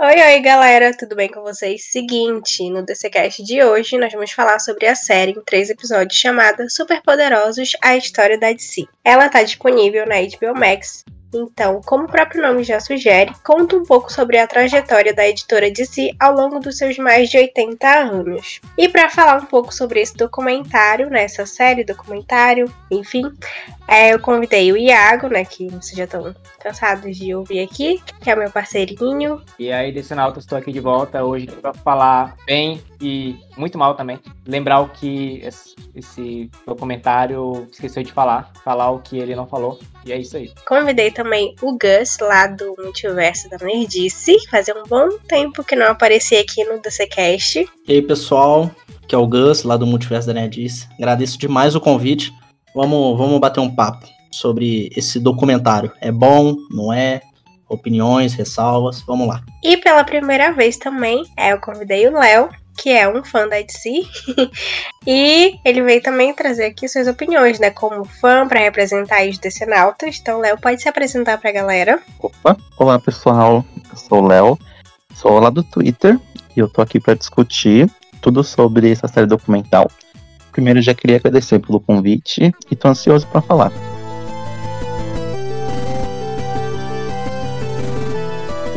Oi, oi, galera, tudo bem com vocês? Seguinte, no DCCast de hoje nós vamos falar sobre a série em três episódios chamada Superpoderosos: A História da DC. Ela está disponível na HBO Max então, como o próprio nome já sugere, conta um pouco sobre a trajetória da editora DC ao longo dos seus mais de 80 anos. E para falar um pouco sobre esse documentário, nessa né, série documentário, enfim, é, eu convidei o Iago, né, que vocês já estão cansados de ouvir aqui, que é meu parceirinho. E aí, Decenalta, estou aqui de volta hoje para falar bem e muito mal também. Lembrar o que esse documentário esqueceu de falar, falar o que ele não falou. E é isso aí. Convidei também o Gus, lá do Multiverso da Nerdice. Fazia um bom tempo que não aparecia aqui no DCCast. E aí, pessoal, que é o Gus, lá do Multiverso da Nerdice. Agradeço demais o convite. Vamos, vamos bater um papo sobre esse documentário. É bom, não é? Opiniões, ressalvas, vamos lá. E pela primeira vez também, é, eu convidei o Léo, que é um fã da DC, e ele veio também trazer aqui suas opiniões, né, como fã para representar os decenautas. Então, Léo, pode se apresentar para a galera. Opa, olá pessoal, eu sou o Léo, sou lá do Twitter. E eu tô aqui para discutir tudo sobre essa série documental. Primeiro, já queria agradecer pelo convite e tô ansioso para falar.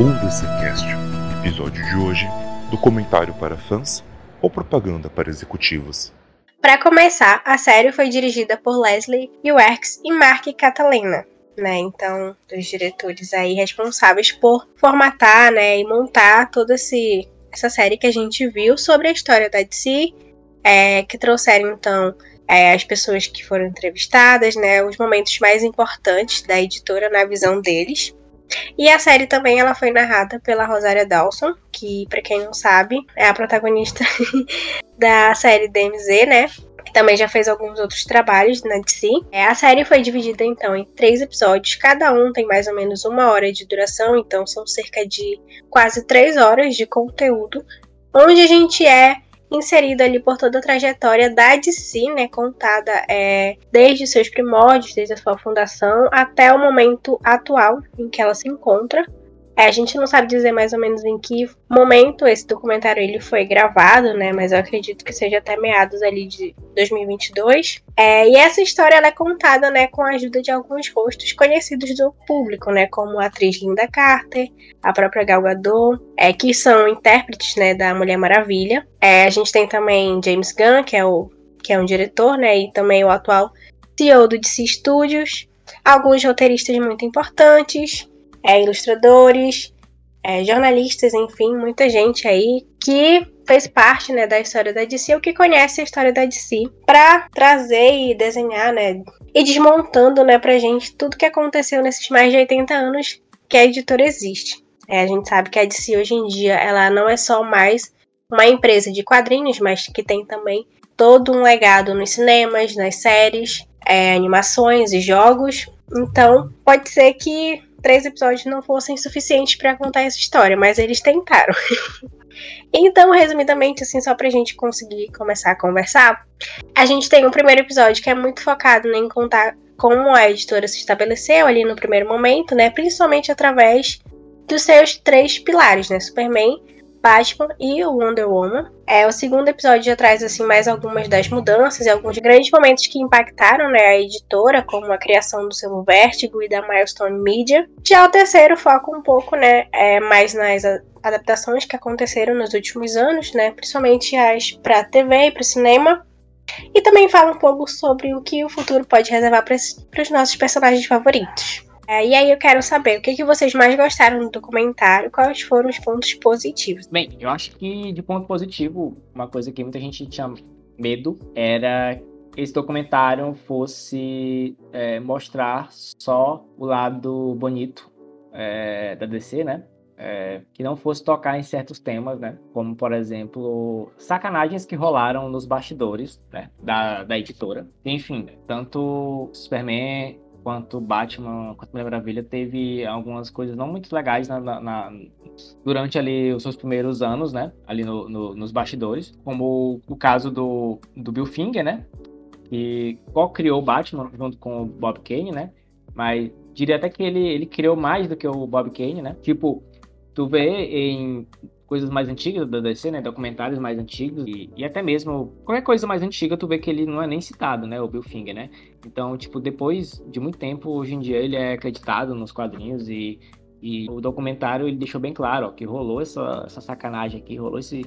O DCCast, episódio de hoje, documentário para fãs ou propaganda para executivos. Para começar, a série foi dirigida por Leslie Uerks e Mark Catalina, né? Então, dos diretores aí responsáveis por formatar, né, e montar toda esse, essa série que a gente viu sobre a história da DC é, que trouxeram então é, as pessoas que foram entrevistadas, né, os momentos mais importantes da editora na visão deles. E a série também ela foi narrada pela Rosária Dawson, que para quem não sabe é a protagonista da série DMZ, né? Que também já fez alguns outros trabalhos na DC. É, a série foi dividida então em três episódios, cada um tem mais ou menos uma hora de duração, então são cerca de quase três horas de conteúdo, onde a gente é inserido ali por toda a trajetória da DC, né, contada é, desde seus primórdios, desde a sua fundação, até o momento atual em que ela se encontra. É, a gente não sabe dizer mais ou menos em que momento esse documentário ele foi gravado, né? Mas eu acredito que seja até meados ali de 2022. É, e essa história ela é contada, né, com a ajuda de alguns rostos conhecidos do público, né? Como a atriz Linda Carter, a própria Gal Gadot, é, que são intérpretes, né, da Mulher Maravilha. É, a gente tem também James Gunn, que é o que é um diretor, né? E também o atual CEO do DC Studios. Alguns roteiristas muito importantes é, ilustradores, é, jornalistas, enfim, muita gente aí que fez parte né, da história da DC ou que conhece a história da DC para trazer e desenhar, né, e desmontando, né, pra gente tudo que aconteceu nesses mais de 80 anos que a editora existe. É, a gente sabe que a DC hoje em dia ela não é só mais uma empresa de quadrinhos, mas que tem também todo um legado nos cinemas, nas séries, é, animações e jogos. Então, pode ser que três episódios não fossem suficientes para contar essa história, mas eles tentaram. então, resumidamente, assim, só pra gente conseguir começar a conversar, a gente tem um primeiro episódio que é muito focado em contar como a editora se estabeleceu ali no primeiro momento, né? Principalmente através dos seus três pilares, né? Superman, Batman e o Wonder Woman. É, o segundo episódio já traz assim mais algumas das mudanças e alguns grandes momentos que impactaram né, a editora, como a criação do selo Vertigo e da Milestone Media. Já o terceiro foca um pouco né, é, mais nas adaptações que aconteceram nos últimos anos, né, principalmente as para TV e para cinema. E também fala um pouco sobre o que o futuro pode reservar para os nossos personagens favoritos. É, e aí eu quero saber o que, que vocês mais gostaram do documentário, quais foram os pontos positivos. Bem, eu acho que de ponto positivo, uma coisa que muita gente tinha medo era que esse documentário fosse é, mostrar só o lado bonito é, da DC, né? É, que não fosse tocar em certos temas, né? Como, por exemplo, sacanagens que rolaram nos bastidores né? da, da editora. Enfim, tanto Superman quanto Batman, quanto Mulher Maravilha, teve algumas coisas não muito legais na, na, na, durante ali os seus primeiros anos, né? Ali no, no, nos bastidores, como o caso do, do Bill Finger, né? Que co-criou Batman junto com o Bob Kane, né? Mas diria até que ele, ele criou mais do que o Bob Kane, né? Tipo, tu vê em coisas mais antigas da DC, né? Documentários mais antigos e, e, até mesmo qualquer coisa mais antiga, tu vê que ele não é nem citado, né? O Bill Finger, né? Então, tipo, depois de muito tempo, hoje em dia ele é acreditado nos quadrinhos e, e o documentário ele deixou bem claro ó, que rolou essa, essa sacanagem aqui, rolou esse,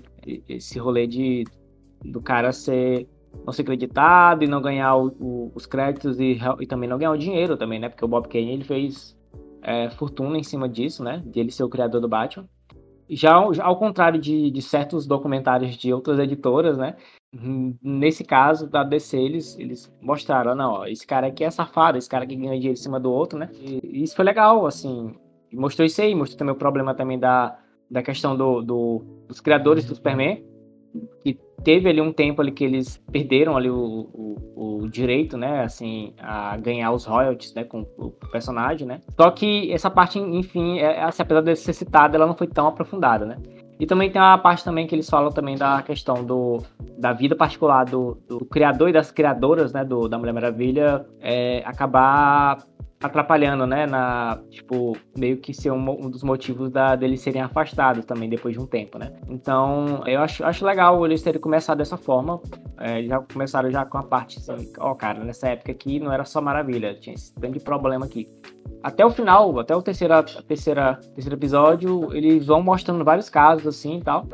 esse rolê de do cara ser não ser acreditado e não ganhar o, o, os créditos e, e, também não ganhar o dinheiro também, né? Porque o Bob Kane ele fez é, fortuna em cima disso, né? De ele ser o criador do Batman. Já, ao contrário de, de, certos documentários de outras editoras, né? Nesse caso da DC, eles, eles mostraram, não, ó, esse cara aqui é safado, esse cara aqui ganha dinheiro em cima do outro, né? E isso foi legal, assim. Mostrou isso aí, mostrou também o problema também da, da questão do, do dos criadores do Superman, que teve ali um tempo ali que eles perderam ali o, o, o, direito, né, assim, a ganhar os royalties, né, com o personagem, né. Só que essa parte, enfim, é, assim, apesar de ser citada, ela não foi tão aprofundada, né. E também tem uma parte também que eles falam também da questão do, da vida particular do, do criador e das criadoras, né, do, da Mulher Maravilha, é, acabar atrapalhando, né? Na, tipo, meio que ser um, um, dos motivos da, deles serem afastados também depois de um tempo, né? Então, eu acho, acho legal eles terem começado dessa forma. É, já começaram já com a parte assim, ó, cara, nessa época aqui não era só maravilha, tinha esse grande problema aqui. Até o final, até o terceira, terceira, terceiro episódio, eles vão mostrando vários casos assim e tal.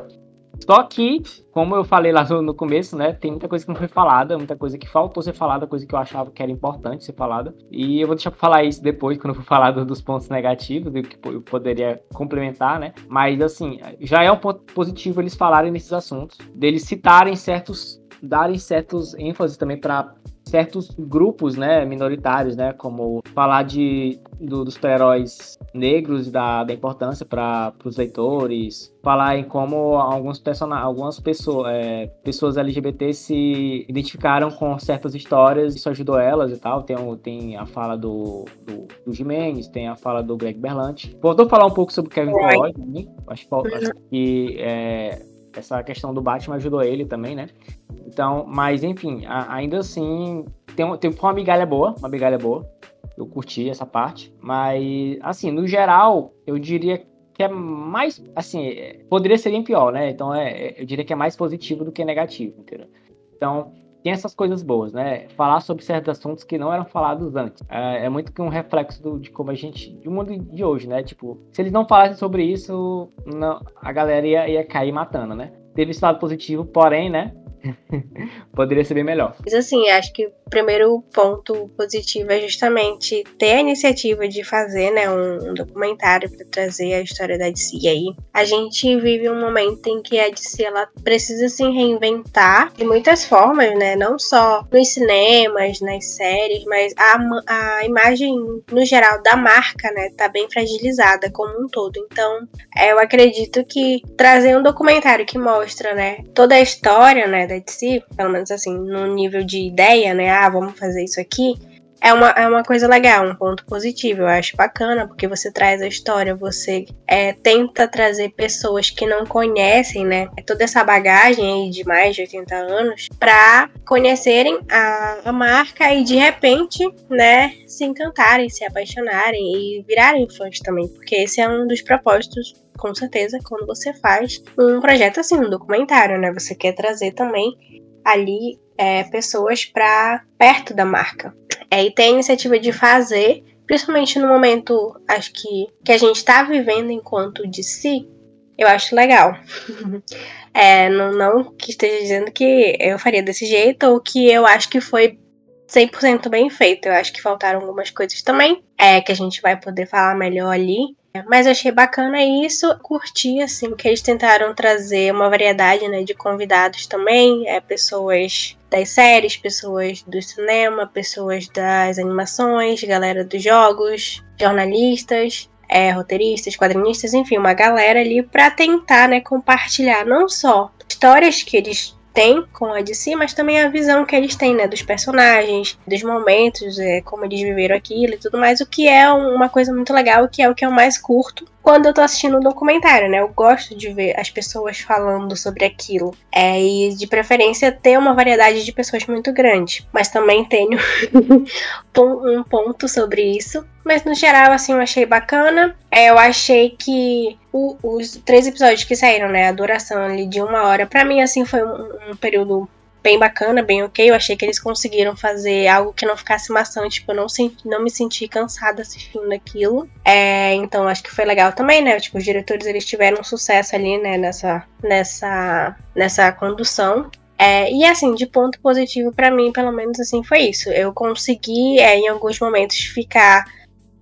Só que, como eu falei lá no, começo, né, tem muita coisa que não foi falada, muita coisa que faltou ser falada, coisa que eu achava que era importante ser falada. E eu vou deixar pra falar isso depois, quando eu for falar dos pontos negativos e o que eu poderia complementar, né? Mas, assim, já é um ponto positivo eles falarem nesses assuntos, deles citarem certos darem certos ênfases também para certos grupos, né, minoritários, né, como falar de do, dos super-heróis negros e da, da importância para os leitores, falar em como alguns algumas pessoas, é, pessoas LGBT se identificaram com certas histórias, isso ajudou elas e tal. Tem, tem a fala do, do, do Jimenez, tem a fala do Greg Berlanti. Voltou falar um pouco sobre Kevin né? acho, acho que é, essa questão do Batman ajudou ele também, né? Então, mas enfim, a, ainda assim, tem, tem uma migalha boa, uma migalha boa. Eu curti essa parte, mas assim, no geral, eu diria que é mais, assim, poderia ser bem pior, né? Então, é, eu diria que é mais positivo do que negativo, entendeu? Então, tem essas coisas boas, né? Falar sobre certos assuntos que não eram falados antes. É, é muito que um reflexo do, de como a gente. do mundo de hoje, né? Tipo, se eles não falassem sobre isso, não, a galera ia, ia cair matando, né? Teve esse lado positivo, porém, né? Poderia ser bem melhor. Mas assim, acho que o primeiro ponto positivo é justamente ter a iniciativa de fazer né, um, um documentário para trazer a história da DC aí. A gente vive um momento em que a DC ela precisa se reinventar de muitas formas, né? Não só nos cinemas, nas séries, mas a, a imagem no geral da marca, né, tá bem fragilizada como um todo. Então, eu acredito que trazer um documentário que mostra, né, toda a história, né, da DC, pelo menos assim, no nível de ideia, né? Ah, vamos fazer isso aqui. É uma, é uma coisa legal, um ponto positivo. Eu acho bacana, porque você traz a história, você é, tenta trazer pessoas que não conhecem, né? Toda essa bagagem aí de mais de 80 anos, pra conhecerem a, a marca e de repente, né, se encantarem, se apaixonarem e virarem fãs também. Porque esse é um dos propósitos com certeza, quando você faz um projeto assim, um documentário, né? Você quer trazer também ali é, pessoas para perto da marca. É, e tem a iniciativa de fazer, principalmente no momento, acho que, que a gente está vivendo enquanto de si, eu acho legal. é, não, não que esteja dizendo que eu faria desse jeito ou que eu acho que foi 100% bem feito. Eu acho que faltaram algumas coisas também, é que a gente vai poder falar melhor ali. Mas eu achei bacana isso, curti assim que eles tentaram trazer uma variedade né, de convidados também, é, pessoas das séries, pessoas do cinema, pessoas das animações, galera dos jogos, jornalistas, é, roteiristas, quadrinistas, enfim, uma galera ali para tentar né, compartilhar não só histórias que eles tem com a DC, mas também a visão que eles têm, né, dos personagens, dos momentos, é, como eles viveram aquilo e tudo mais, o que é uma coisa muito legal, que é o que eu mais curto quando eu tô assistindo um documentário, né? Eu gosto de ver as pessoas falando sobre aquilo. É, e de preferência ter uma variedade de pessoas muito grande. Mas também tenho um ponto sobre isso. Mas no geral, assim, eu achei bacana. É, eu achei que o, os três episódios que saíram, né? A duração ali de uma hora, para mim, assim, foi um, um período bem bacana, bem ok. Eu achei que eles conseguiram fazer algo que não ficasse maçante, tipo, eu não, senti, não me senti cansada assistindo aquilo. É, então acho que foi legal também, né? Tipo, os diretores eles tiveram sucesso ali, né, nessa, nessa, nessa condução. É, e assim, de ponto positivo para mim, pelo menos assim, foi isso. Eu consegui, é, em alguns momentos, ficar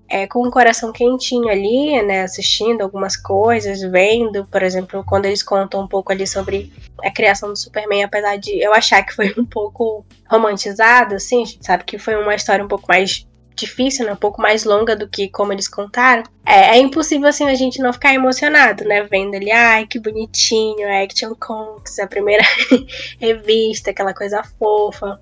é, com o coração quentinho ali, né, assistindo algumas coisas, vendo, por exemplo, quando eles contam um pouco ali sobre a criação do Superman, apesar de eu achar que foi um pouco romantizado, assim, a gente sabe que foi uma história um pouco mais difícil, né, um pouco mais longa do que como eles contaram. É, é impossível, assim, a gente não ficar emocionado, né, vendo ali, ai, que bonitinho, Action Comics, a primeira revista, aquela coisa fofa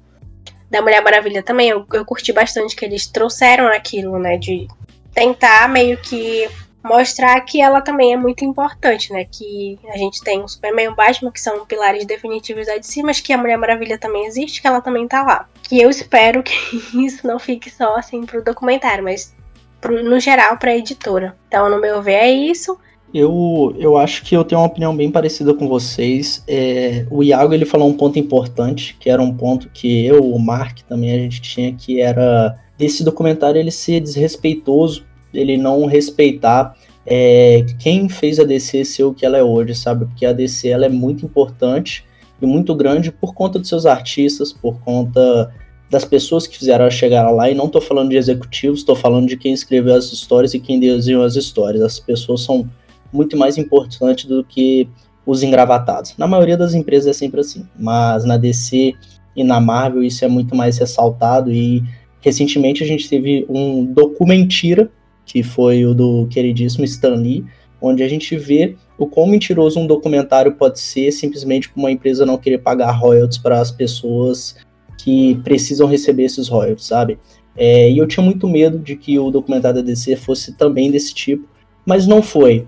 da Mulher Maravilha também, eu, eu curti bastante que eles trouxeram aquilo, né? De tentar meio que mostrar que ela também é muito importante, né? Que a gente tem o Superman e o Batman, que são pilares definitivos da DC, mas que a Mulher Maravilha também existe, que ela também tá lá. Que eu espero que isso não fique só assim pro documentário, mas pro, no geral pra editora. Então, no meu ver, é isso. Eu, eu acho que eu tenho uma opinião bem parecida com vocês. É, o Iago ele falou um ponto importante, que era um ponto que eu, o Mark também a gente tinha, que era desse documentário ele ser desrespeitoso, ele não respeitar é, quem fez a DC ser o que ela é hoje, sabe? Porque a DC ela é muito importante e muito grande por conta dos seus artistas, por conta das pessoas que fizeram ela chegar lá, e não estou falando de executivos, estou falando de quem escreveu as histórias e quem desenhou as histórias. As pessoas são muito mais importante do que os engravatados. Na maioria das empresas é sempre assim, mas na DC e na Marvel isso é muito mais ressaltado e recentemente a gente teve um documentira, que foi o do queridíssimo Stan Lee, onde a gente vê o quão mentiroso um documentário pode ser simplesmente por uma empresa não querer pagar royalties para as pessoas que precisam receber esses royalties, sabe? É, e eu tinha muito medo de que o documentário da DC fosse também desse tipo, mas não foi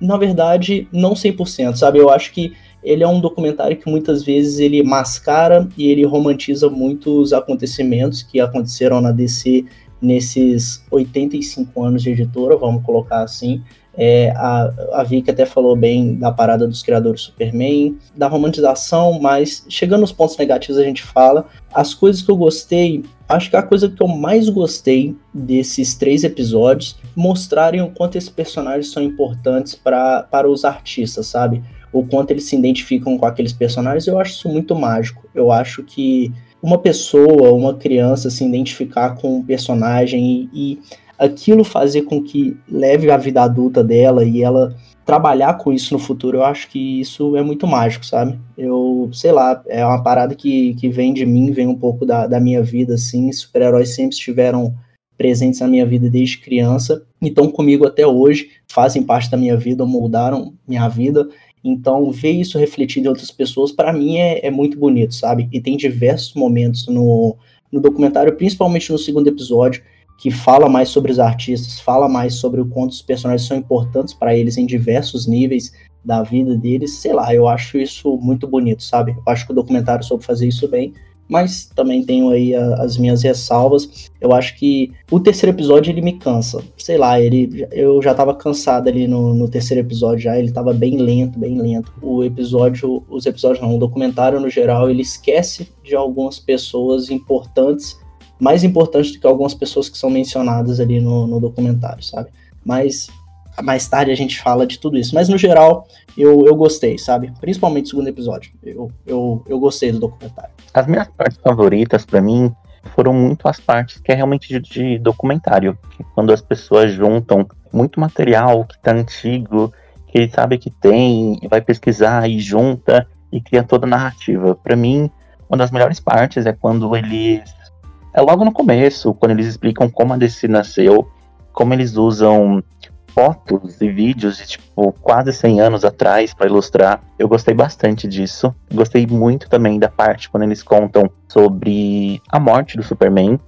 na verdade, não 100%, sabe? Eu acho que ele é um documentário que muitas vezes ele mascara e ele romantiza muitos acontecimentos que aconteceram na DC nesses 85 anos de editora, vamos colocar assim. É, a, a Vicky até falou bem da parada dos criadores Superman, da romantização, mas chegando nos pontos negativos a gente fala. As coisas que eu gostei, acho que a coisa que eu mais gostei desses três episódios mostrarem o quanto esses personagens são importantes pra, para os artistas, sabe? O quanto eles se identificam com aqueles personagens, eu acho isso muito mágico. Eu acho que uma pessoa, uma criança se identificar com um personagem e, e aquilo fazer com que leve a vida adulta dela e ela trabalhar com isso no futuro, eu acho que isso é muito mágico, sabe? Eu, sei lá, é uma parada que, que vem de mim, vem um pouco da, da minha vida, assim. Super-heróis sempre estiveram presentes na minha vida desde criança e estão comigo até hoje, fazem parte da minha vida, moldaram minha vida. Então, ver isso refletido em outras pessoas, para mim, é, é muito bonito, sabe? E tem diversos momentos no, no documentário, principalmente no segundo episódio, que fala mais sobre os artistas, fala mais sobre o quanto os personagens são importantes para eles em diversos níveis da vida deles. Sei lá, eu acho isso muito bonito, sabe? Eu acho que o documentário soube fazer isso bem, mas também tenho aí a, as minhas ressalvas. Eu acho que o terceiro episódio ele me cansa. Sei lá, ele eu já tava cansado ali no, no terceiro episódio já, ele tava bem lento, bem lento. O episódio, os episódios não, o documentário no geral, ele esquece de algumas pessoas importantes mais importante do que algumas pessoas que são mencionadas ali no, no documentário, sabe? Mas mais tarde a gente fala de tudo isso. Mas no geral, eu, eu gostei, sabe? Principalmente o segundo episódio. Eu, eu, eu gostei do documentário. As minhas partes favoritas, para mim, foram muito as partes que é realmente de, de documentário. Quando as pessoas juntam muito material que tá antigo, que ele sabe que tem, e vai pesquisar e junta e cria toda a narrativa. Para mim, uma das melhores partes é quando eles é logo no começo, quando eles explicam como a DC nasceu, como eles usam fotos e vídeos de tipo quase 100 anos atrás para ilustrar. Eu gostei bastante disso. Gostei muito também da parte quando eles contam sobre a morte do Superman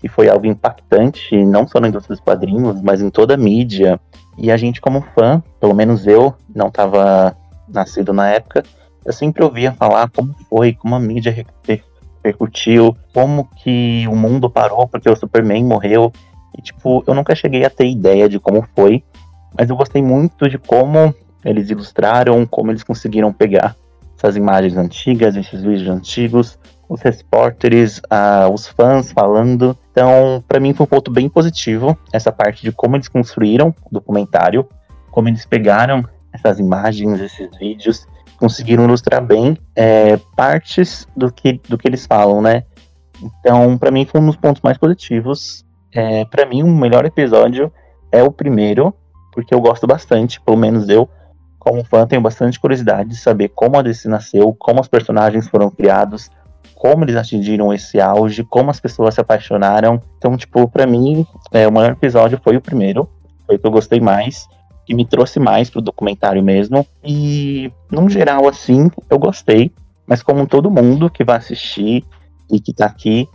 que foi algo impactante, não só na indústria dos quadrinhos, mas em toda a mídia. E a gente, como fã, pelo menos eu, não estava nascido na época, eu sempre ouvia falar como foi, como a mídia repercutiu, como que o mundo parou porque o Superman morreu. E, tipo, eu nunca cheguei a ter ideia de como foi, mas eu gostei muito de como eles ilustraram, como eles conseguiram pegar essas imagens antigas, esses vídeos antigos, os repórteres, uh, os fãs falando. Então, para mim foi um ponto bem positivo essa parte de como eles construíram o documentário, como eles pegaram essas imagens, esses vídeos, conseguiram ilustrar bem é, partes do que, do que eles falam, né? Então, para mim foi um dos pontos mais positivos. É, para mim, o melhor episódio é o primeiro, porque eu gosto bastante, pelo menos eu, como fã, tenho bastante curiosidade de saber como a DC nasceu, como os personagens foram criados, como eles atingiram esse auge, como as pessoas se apaixonaram. Então, tipo, para mim, é, o maior episódio foi o primeiro, foi o que eu gostei mais, que me trouxe mais pro documentário mesmo. E, num geral, assim, eu gostei, mas como todo mundo que vai assistir e que tá aqui,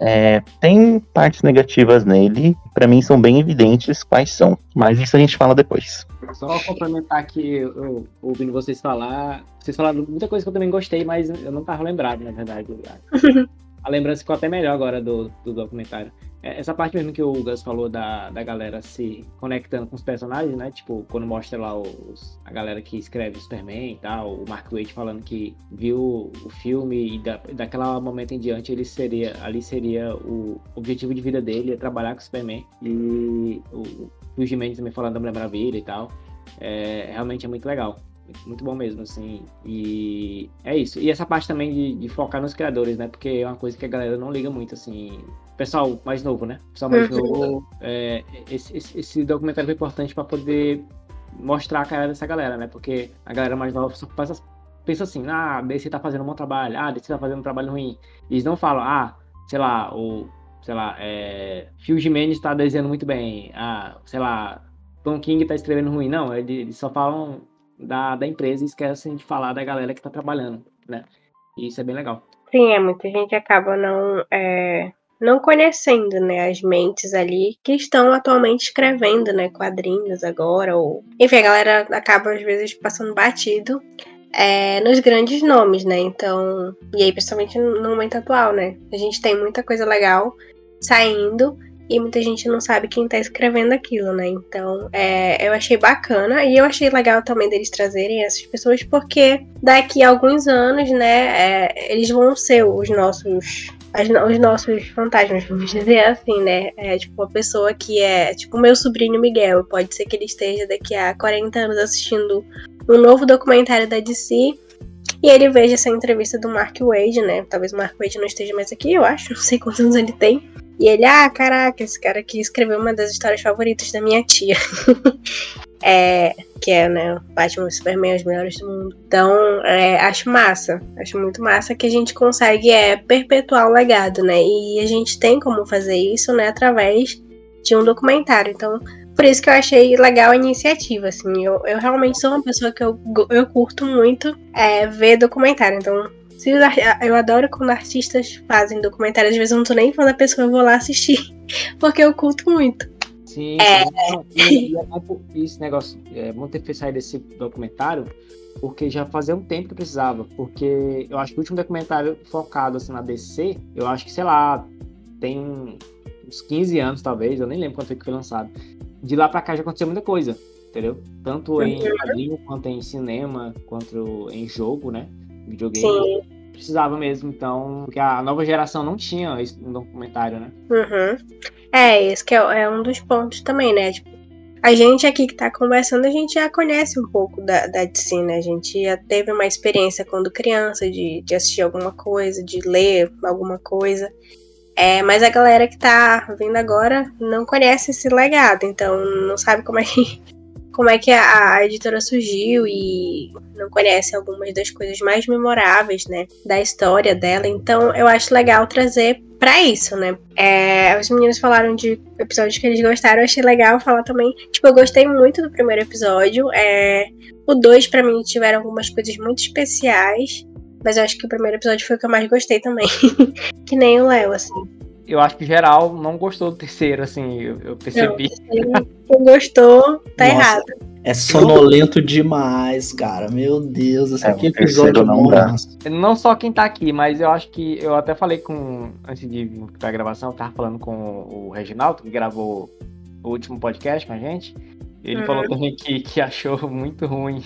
é, tem partes negativas nele, para mim são bem evidentes quais são, mas isso a gente fala depois. Só complementar aqui, eu, ouvindo vocês falar, vocês falaram muita coisa que eu também gostei, mas eu não tava lembrado, na verdade. a lembrança ficou até melhor agora do, do documentário. É, essa parte mesmo que o Gus falou da, da galera se conectando com os personagens, né? Tipo, quando mostra lá os, a galera que escreve Superman e tal, o Mark Waid falando que viu o filme e da, daquela momento em diante ele seria, ali seria o objetivo de vida dele, é trabalhar com o Superman. E o, o Jimenez também falando da Mulher Maravilha e tal. É, realmente é muito legal muito bom mesmo, assim. E é isso. E essa parte também de, de, focar nos criadores, né? Porque é uma coisa que a galera não liga muito, assim. Pessoal mais novo, né? Pessoal mais uhum. novo. É, esse, esse, esse, documentário foi importante para poder mostrar a cara dessa galera, né? Porque a galera mais nova só passa, pensa assim, ah, DC tá fazendo um bom trabalho, ah, DC tá fazendo um trabalho ruim. E eles não falam, ah, sei lá, o. Sei lá, é, Phil Jimenez tá desenhando muito bem. Ah, sei lá, Tom King tá escrevendo ruim. Não, eles só falam da, da empresa e esquecem de falar da galera que está trabalhando, né? E isso é bem legal. Sim, é, muita gente acaba não, é, não conhecendo, né, as mentes ali que estão atualmente escrevendo, né, quadrinhos agora, ou... Enfim, a galera acaba às vezes passando batido é, nos grandes nomes, né, então... E aí, principalmente no momento atual, né, a gente tem muita coisa legal saindo e muita gente não sabe quem tá escrevendo aquilo, né? Então, é, eu achei bacana e eu achei legal também deles trazerem essas pessoas, porque daqui a alguns anos, né, é, eles vão ser os nossos. As, os nossos fantasmas, vamos dizer assim, né? É tipo uma pessoa que é tipo meu sobrinho Miguel. Pode ser que ele esteja daqui a 40 anos assistindo um novo documentário da DC e ele veja essa entrevista do Mark Wade, né? Talvez o Mark Wade não esteja mais aqui, eu acho. Não sei quantos anos ele tem. E ele, ah, caraca, esse cara aqui escreveu uma das histórias favoritas da minha tia. é, que é, né, Batman e Superman, os melhores do mundo. Então, é, acho massa. Acho muito massa que a gente consegue é, perpetuar o legado, né? E a gente tem como fazer isso, né, através de um documentário. Então, por isso que eu achei legal a iniciativa, assim. Eu, eu realmente sou uma pessoa que eu, eu curto muito é, ver documentário. Então, se eu adoro quando artistas fazem documentário, às vezes eu não tô nem fã da pessoa, eu vou lá assistir. Porque eu curto muito. Sim, é... e, e esse negócio, é bom ter saído desse documentário, porque já fazia um tempo que precisava. Porque eu acho que o último documentário focado assim, na DC, eu acho que, sei lá, tem uns 15 anos talvez, eu nem lembro quando foi que foi lançado. De lá pra cá já aconteceu muita coisa, entendeu? Tanto em uhum. quadrinho, quanto em cinema, quanto em jogo, né? Videogame. Sim precisava mesmo, então, porque a nova geração não tinha esse documentário, né? Uhum. É, esse que é, é, um dos pontos também, né? Tipo, a gente aqui que tá conversando, a gente já conhece um pouco da, da DC, né? A gente já teve uma experiência quando criança de, de assistir alguma coisa, de ler alguma coisa. É, mas a galera que tá vindo agora não conhece esse legado, então não sabe como é que como é que a, a, editora surgiu e não conhece algumas das coisas mais memoráveis, né, da história dela. Então, eu acho legal trazer para isso, né? É, os meninos falaram de episódios que eles gostaram, eu achei legal falar também. Tipo, eu gostei muito do primeiro episódio. É, o dois para mim tiveram algumas coisas muito especiais, mas eu acho que o primeiro episódio foi o que eu mais gostei também. que nem o Léo, assim eu acho que geral não gostou do terceiro, assim, eu, eu percebi. Não, quem gostou, tá Nossa. errado. É sonolento demais, cara. Meu Deus, esse É, aqui é episódio não dá. Não só quem tá aqui, mas eu acho que eu até falei com. Antes de vir pra gravação, eu tava falando com o Reginaldo, que gravou o último podcast com a gente. Ele Uhum. falou também que, que achou muito ruim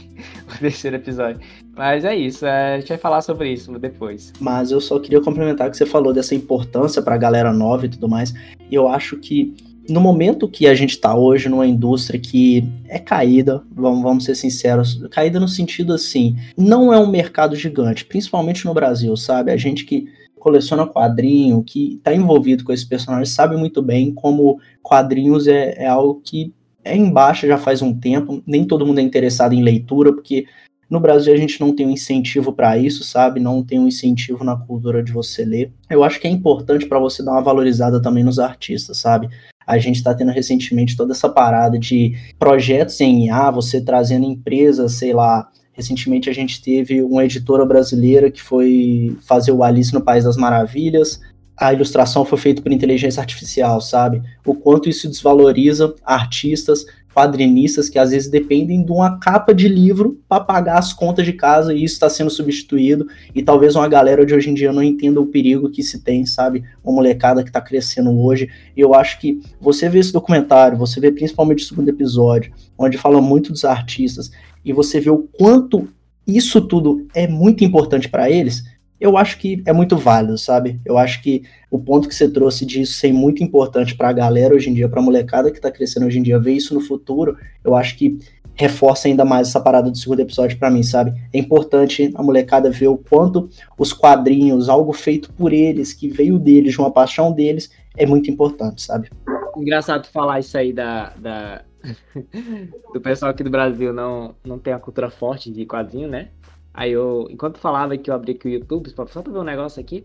o terceiro episódio. Mas é isso, é, a gente vai falar sobre isso depois. Mas eu só queria complementar que você falou dessa importância pra galera nova e tudo mais. E eu acho que no momento que a gente tá hoje numa indústria que é caída, vamos, vamos ser sinceros, caída no sentido assim, não é um mercado gigante, principalmente no Brasil, sabe? A gente que coleciona quadrinho, que tá envolvido com esses personagens, sabe muito bem como quadrinhos é, é algo que é em baixa já faz um tempo, nem todo mundo é interessado em leitura, porque no Brasil a gente não tem um incentivo para isso, sabe? Não tem um incentivo na cultura de você ler. Eu acho que é importante para você dar uma valorizada também nos artistas, sabe? A gente está tendo recentemente toda essa parada de projetos em IA, você trazendo empresas, sei lá. Recentemente a gente teve uma editora brasileira que foi fazer o Alice no País das Maravilhas. A ilustração foi feita por inteligência artificial, sabe? O quanto isso desvaloriza artistas, quadrinistas que às vezes dependem de uma capa de livro para pagar as contas de casa e isso está sendo substituído e talvez uma galera de hoje em dia não entenda o perigo que se tem, sabe? Uma molecada que está crescendo hoje. E eu acho que você vê esse documentário, você vê principalmente o segundo episódio, onde fala muito dos artistas e você vê o quanto isso tudo é muito importante para eles. Eu acho que é muito válido, sabe? Eu acho que o ponto que você trouxe disso ser muito importante para a galera hoje em dia, para a molecada que tá crescendo hoje em dia, ver isso no futuro, eu acho que reforça ainda mais essa parada do segundo episódio para mim, sabe? É importante a molecada ver o quanto os quadrinhos, algo feito por eles, que veio deles, de uma paixão deles, é muito importante, sabe? Engraçado falar isso aí da, da- do pessoal aqui do Brasil não, não tem a cultura forte de quadrinho, né? Aí eu, enquanto falava que eu abri aqui o YouTube, só pra ver um negócio aqui,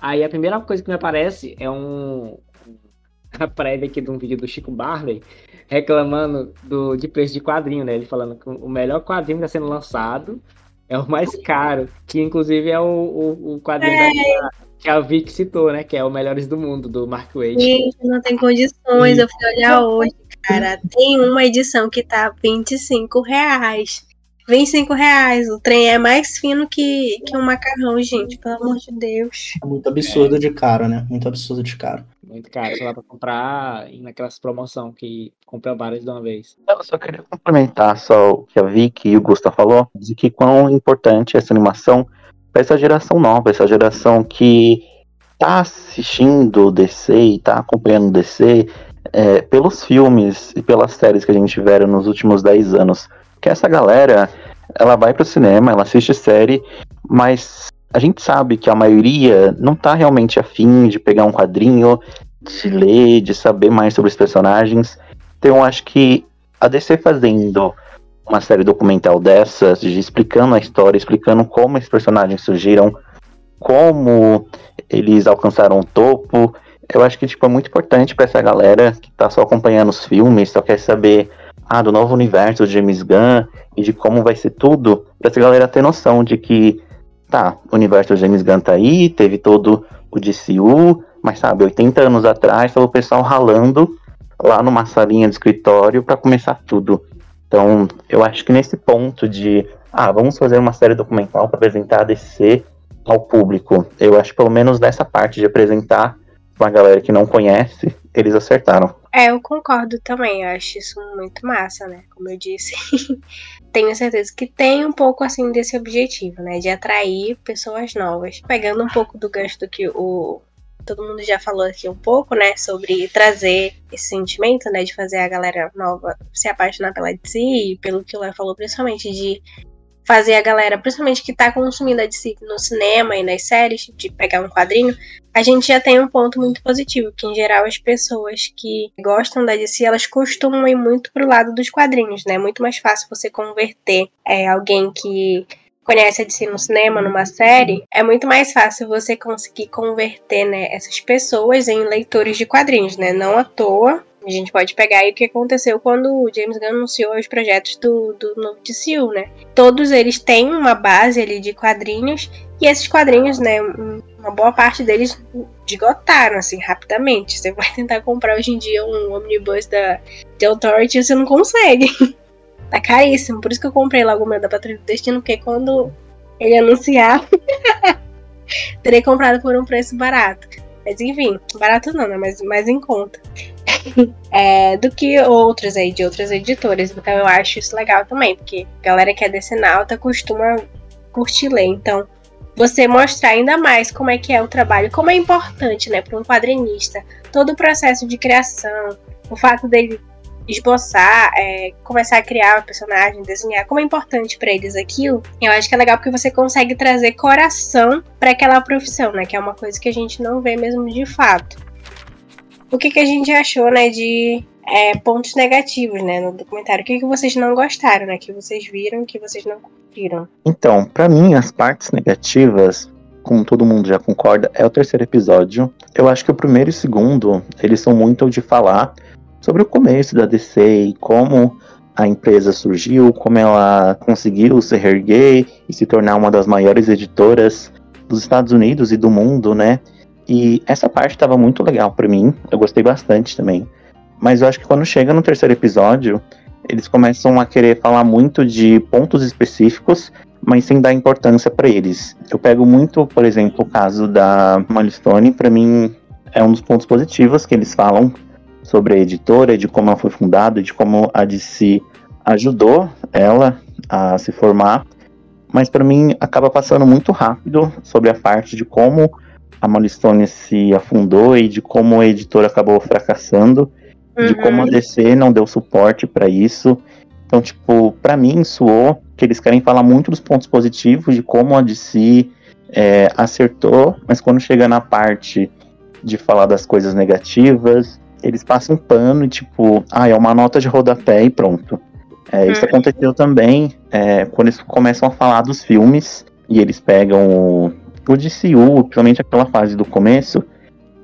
aí a primeira coisa que me aparece é um a prévia aqui de um vídeo do Chico Barley reclamando do, de preço de quadrinho, né? Ele falando que o melhor quadrinho que está sendo lançado é o mais caro, que inclusive é o, o, o quadrinho da, que a Vic citou, né? Que é o Melhores do Mundo, do Mark Waid. Gente, não tem condições. Eu fui olhar hoje, cara. Tem uma edição que tá 25 reais. 25 reais. O trem é mais fino que, que um macarrão, gente. Pelo amor de Deus. É muito absurdo de caro, né? Muito absurdo de caro. Muito caro, só dá pra comprar naquelas promoção que compra várias de uma vez. Eu só queria complementar só o que a Vicky e o Gusta falou, de que quão importante é essa animação para essa geração nova, essa geração que tá assistindo o DC e tá acompanhando o DC é, pelos filmes e pelas séries que a gente tiveram nos últimos 10 anos. Que essa galera, ela vai pro cinema, ela assiste série, mas a gente sabe que a maioria não tá realmente afim de pegar um quadrinho, de ler, de saber mais sobre os personagens. Então acho que a DC fazendo uma série documental dessas, de explicando a história, explicando como esses personagens surgiram, como eles alcançaram o topo, eu acho que tipo, é muito importante para essa galera que tá só acompanhando os filmes, só quer saber ah, do novo universo do James Gunn e de como vai ser tudo, pra essa galera ter noção de que, tá, o universo do James Gunn tá aí, teve todo o DCU, mas sabe, 80 anos atrás tava o pessoal ralando lá numa salinha de escritório para começar tudo. Então, eu acho que nesse ponto de, ah, vamos fazer uma série documental para apresentar a DC ao público, eu acho que pelo menos nessa parte de apresentar pra galera que não conhece, eles acertaram. É, eu concordo também. Eu acho isso muito massa, né? Como eu disse. Tenho certeza que tem um pouco assim desse objetivo, né? De atrair pessoas novas. Pegando um pouco do gancho do que o. Todo mundo já falou aqui um pouco, né? Sobre trazer esse sentimento, né? De fazer a galera nova se apaixonar pela DC pelo que o Léo falou, principalmente de fazer a galera, principalmente que tá consumindo a DC no cinema e nas séries, de pegar um quadrinho, a gente já tem um ponto muito positivo, que em geral as pessoas que gostam da DC, elas costumam ir muito pro lado dos quadrinhos, né? É muito mais fácil você converter é, alguém que conhece a DC no cinema, numa série, é muito mais fácil você conseguir converter né, essas pessoas em leitores de quadrinhos, né? Não à toa. A gente pode pegar aí o que aconteceu quando o James Gunn anunciou os projetos do, do novo DCU, né? Todos eles têm uma base ali de quadrinhos, e esses quadrinhos, né, uma boa parte deles esgotaram, assim, rapidamente. Você vai tentar comprar hoje em dia um omnibus da The Authority e você não consegue. tá caríssimo. Por isso que eu comprei logo o meu da Patrulha do Destino, porque quando ele anunciar, terei comprado por um preço barato. Mas enfim, barato não, né? Mas mais em conta. é, do que outros aí, de outras editoras. Então eu acho isso legal também, porque a galera que é decenalta costuma curtir ler. Então, você mostrar ainda mais como é que é o trabalho, como é importante, né, para um quadrinista, todo o processo de criação, o fato dele esboçar, é, começar a criar o personagem, desenhar, como é importante para eles aquilo, eu acho que é legal porque você consegue trazer coração para aquela profissão, né? Que é uma coisa que a gente não vê mesmo de fato. O que, que a gente achou, né, de é, pontos negativos, né, no documentário? O que, que vocês não gostaram, né? Que vocês viram, que vocês não curtiram? Então, para mim, as partes negativas, como todo mundo já concorda, é o terceiro episódio. Eu acho que o primeiro e o segundo, eles são muito de falar sobre o começo da DC e como a empresa surgiu, como ela conseguiu se reerguer e se tornar uma das maiores editoras dos Estados Unidos e do mundo, né? E essa parte estava muito legal para mim, eu gostei bastante também. Mas eu acho que quando chega no terceiro episódio, eles começam a querer falar muito de pontos específicos, mas sem dar importância para eles. Eu pego muito, por exemplo, o caso da Milestone, para mim é um dos pontos positivos que eles falam sobre a editora, de como ela foi fundada, de como a DC ajudou ela a se formar. Mas para mim acaba passando muito rápido sobre a parte de como a Milestone se afundou e de como a editora acabou fracassando uhum. de como a DC não deu suporte para isso. Então, tipo, para mim soou que eles querem falar muito dos pontos positivos, de como a DC é, acertou, mas quando chega na parte de falar das coisas negativas, eles passam um pano e tipo, ah, é uma nota de rodapé e pronto. É, isso uhum. aconteceu também é, quando eles começam a falar dos filmes e eles pegam o, o DCU, principalmente aquela fase do começo,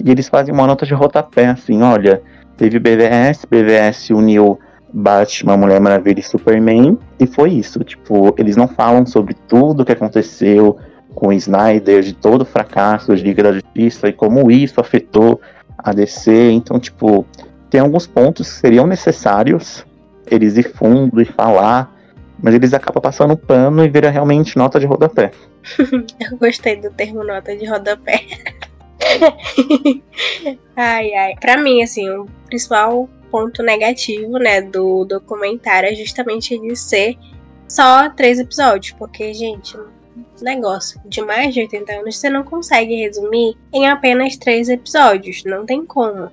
e eles fazem uma nota de rodapé, assim, olha, Teve BVS, BVS uniu Batman, Mulher Maravilha e Superman, e foi isso. Tipo, eles não falam sobre tudo o que aconteceu com o Snyder, de todo o fracasso de Liga da Justiça e como isso afetou a DC. Então, tipo, tem alguns pontos que seriam necessários eles ir fundo e falar, mas eles acabam passando pano e vira realmente nota de rodapé. Eu gostei do termo nota de rodapé. ai, ai. Pra mim, assim, o principal ponto negativo, né, do documentário é justamente ele ser só três episódios. Porque, gente, negócio de mais de 80 anos você não consegue resumir em apenas três episódios. Não tem como.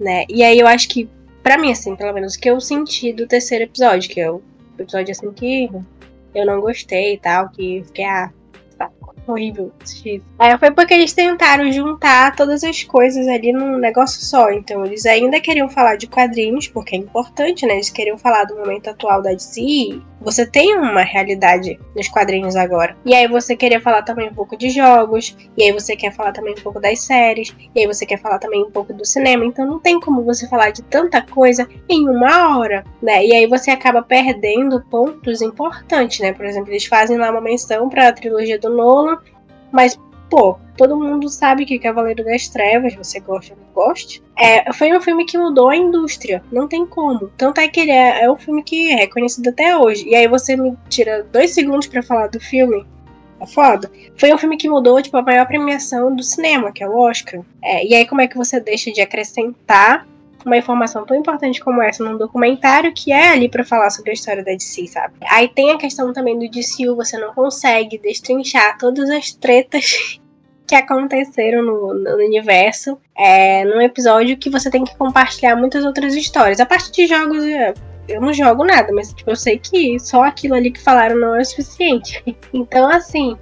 Né? E aí eu acho que, pra mim, assim, pelo menos o que eu senti do terceiro episódio, que é o episódio assim que eu não gostei e tal, que fiquei, ah, horrível assistir. Aí foi porque eles tentaram juntar todas as coisas ali num negócio só. Então eles ainda queriam falar de quadrinhos, porque é importante, né? Eles queriam falar do momento atual da DC. Você tem uma realidade nos quadrinhos agora. E aí você queria falar também um pouco de jogos. E aí você quer falar também um pouco das séries. E aí você quer falar também um pouco do cinema. Então não tem como você falar de tanta coisa em uma hora, né? E aí você acaba perdendo pontos importantes, né? Por exemplo, eles fazem lá uma menção para a trilogia do Nolan mas, pô, todo mundo sabe que Cavaleiro das Trevas, você gosta ou não goste, é, foi um filme que mudou a indústria. Não tem como. Tanto é que ele é, é um filme que é reconhecido até hoje. E aí você me tira dois segundos para falar do filme. É foda. Foi um filme que mudou, tipo, a maior premiação do cinema, que é o Oscar. É, e aí, como é que você deixa de acrescentar uma informação tão importante como essa num documentário que é ali para falar sobre a história da DC, sabe? Aí tem a questão também do DCU, você não consegue destrinchar todas as tretas que aconteceram no, no universo é, num episódio que você tem que compartilhar muitas outras histórias. A parte de jogos, eu não jogo nada, mas tipo, eu sei que só aquilo ali que falaram não é o suficiente. Então, assim,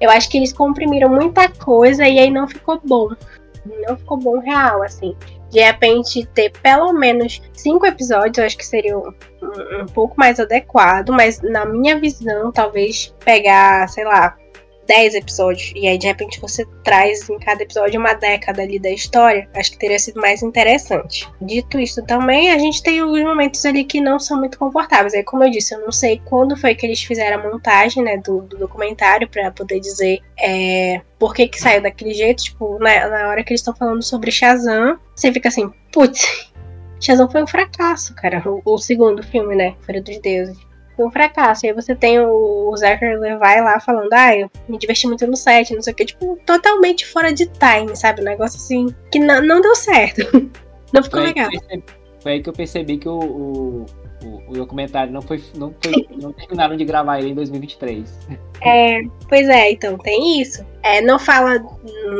eu acho que eles comprimiram muita coisa e aí não ficou bom. Não ficou bom real, assim de repente ter pelo menos cinco episódios, eu acho que seria um, um, pouco mais adequado, mas na minha visão, talvez pegar, sei lá, 10 episódios. E aí, de repente, você traz em cada episódio uma década ali da história. Acho que teria sido mais interessante. Dito isso também, a gente tem alguns momentos ali que não são muito confortáveis. Aí, como eu disse, eu não sei quando foi que eles fizeram a montagem, né, do, do documentário para poder dizer é, por que que saiu daquele jeito. Tipo, na, na hora que eles estão falando sobre Shazam, você fica assim, putz, Shazam foi um fracasso, cara. O, o segundo filme, né? Fúria dos Deuses foi um fracasso. E aí você tem o, Zachary Levi lá falando, ah, eu me diverti muito no set, não sei o que, tipo, totalmente fora de time, sabe? Um negócio assim que não, não deu certo. não ficou Foi aí legal. eu percebi- Foi aí que eu percebi que o, o, o- o documentário não foi, não foi. Não terminaram de gravar ele em 2023. É, pois é, então tem isso. É, não fala,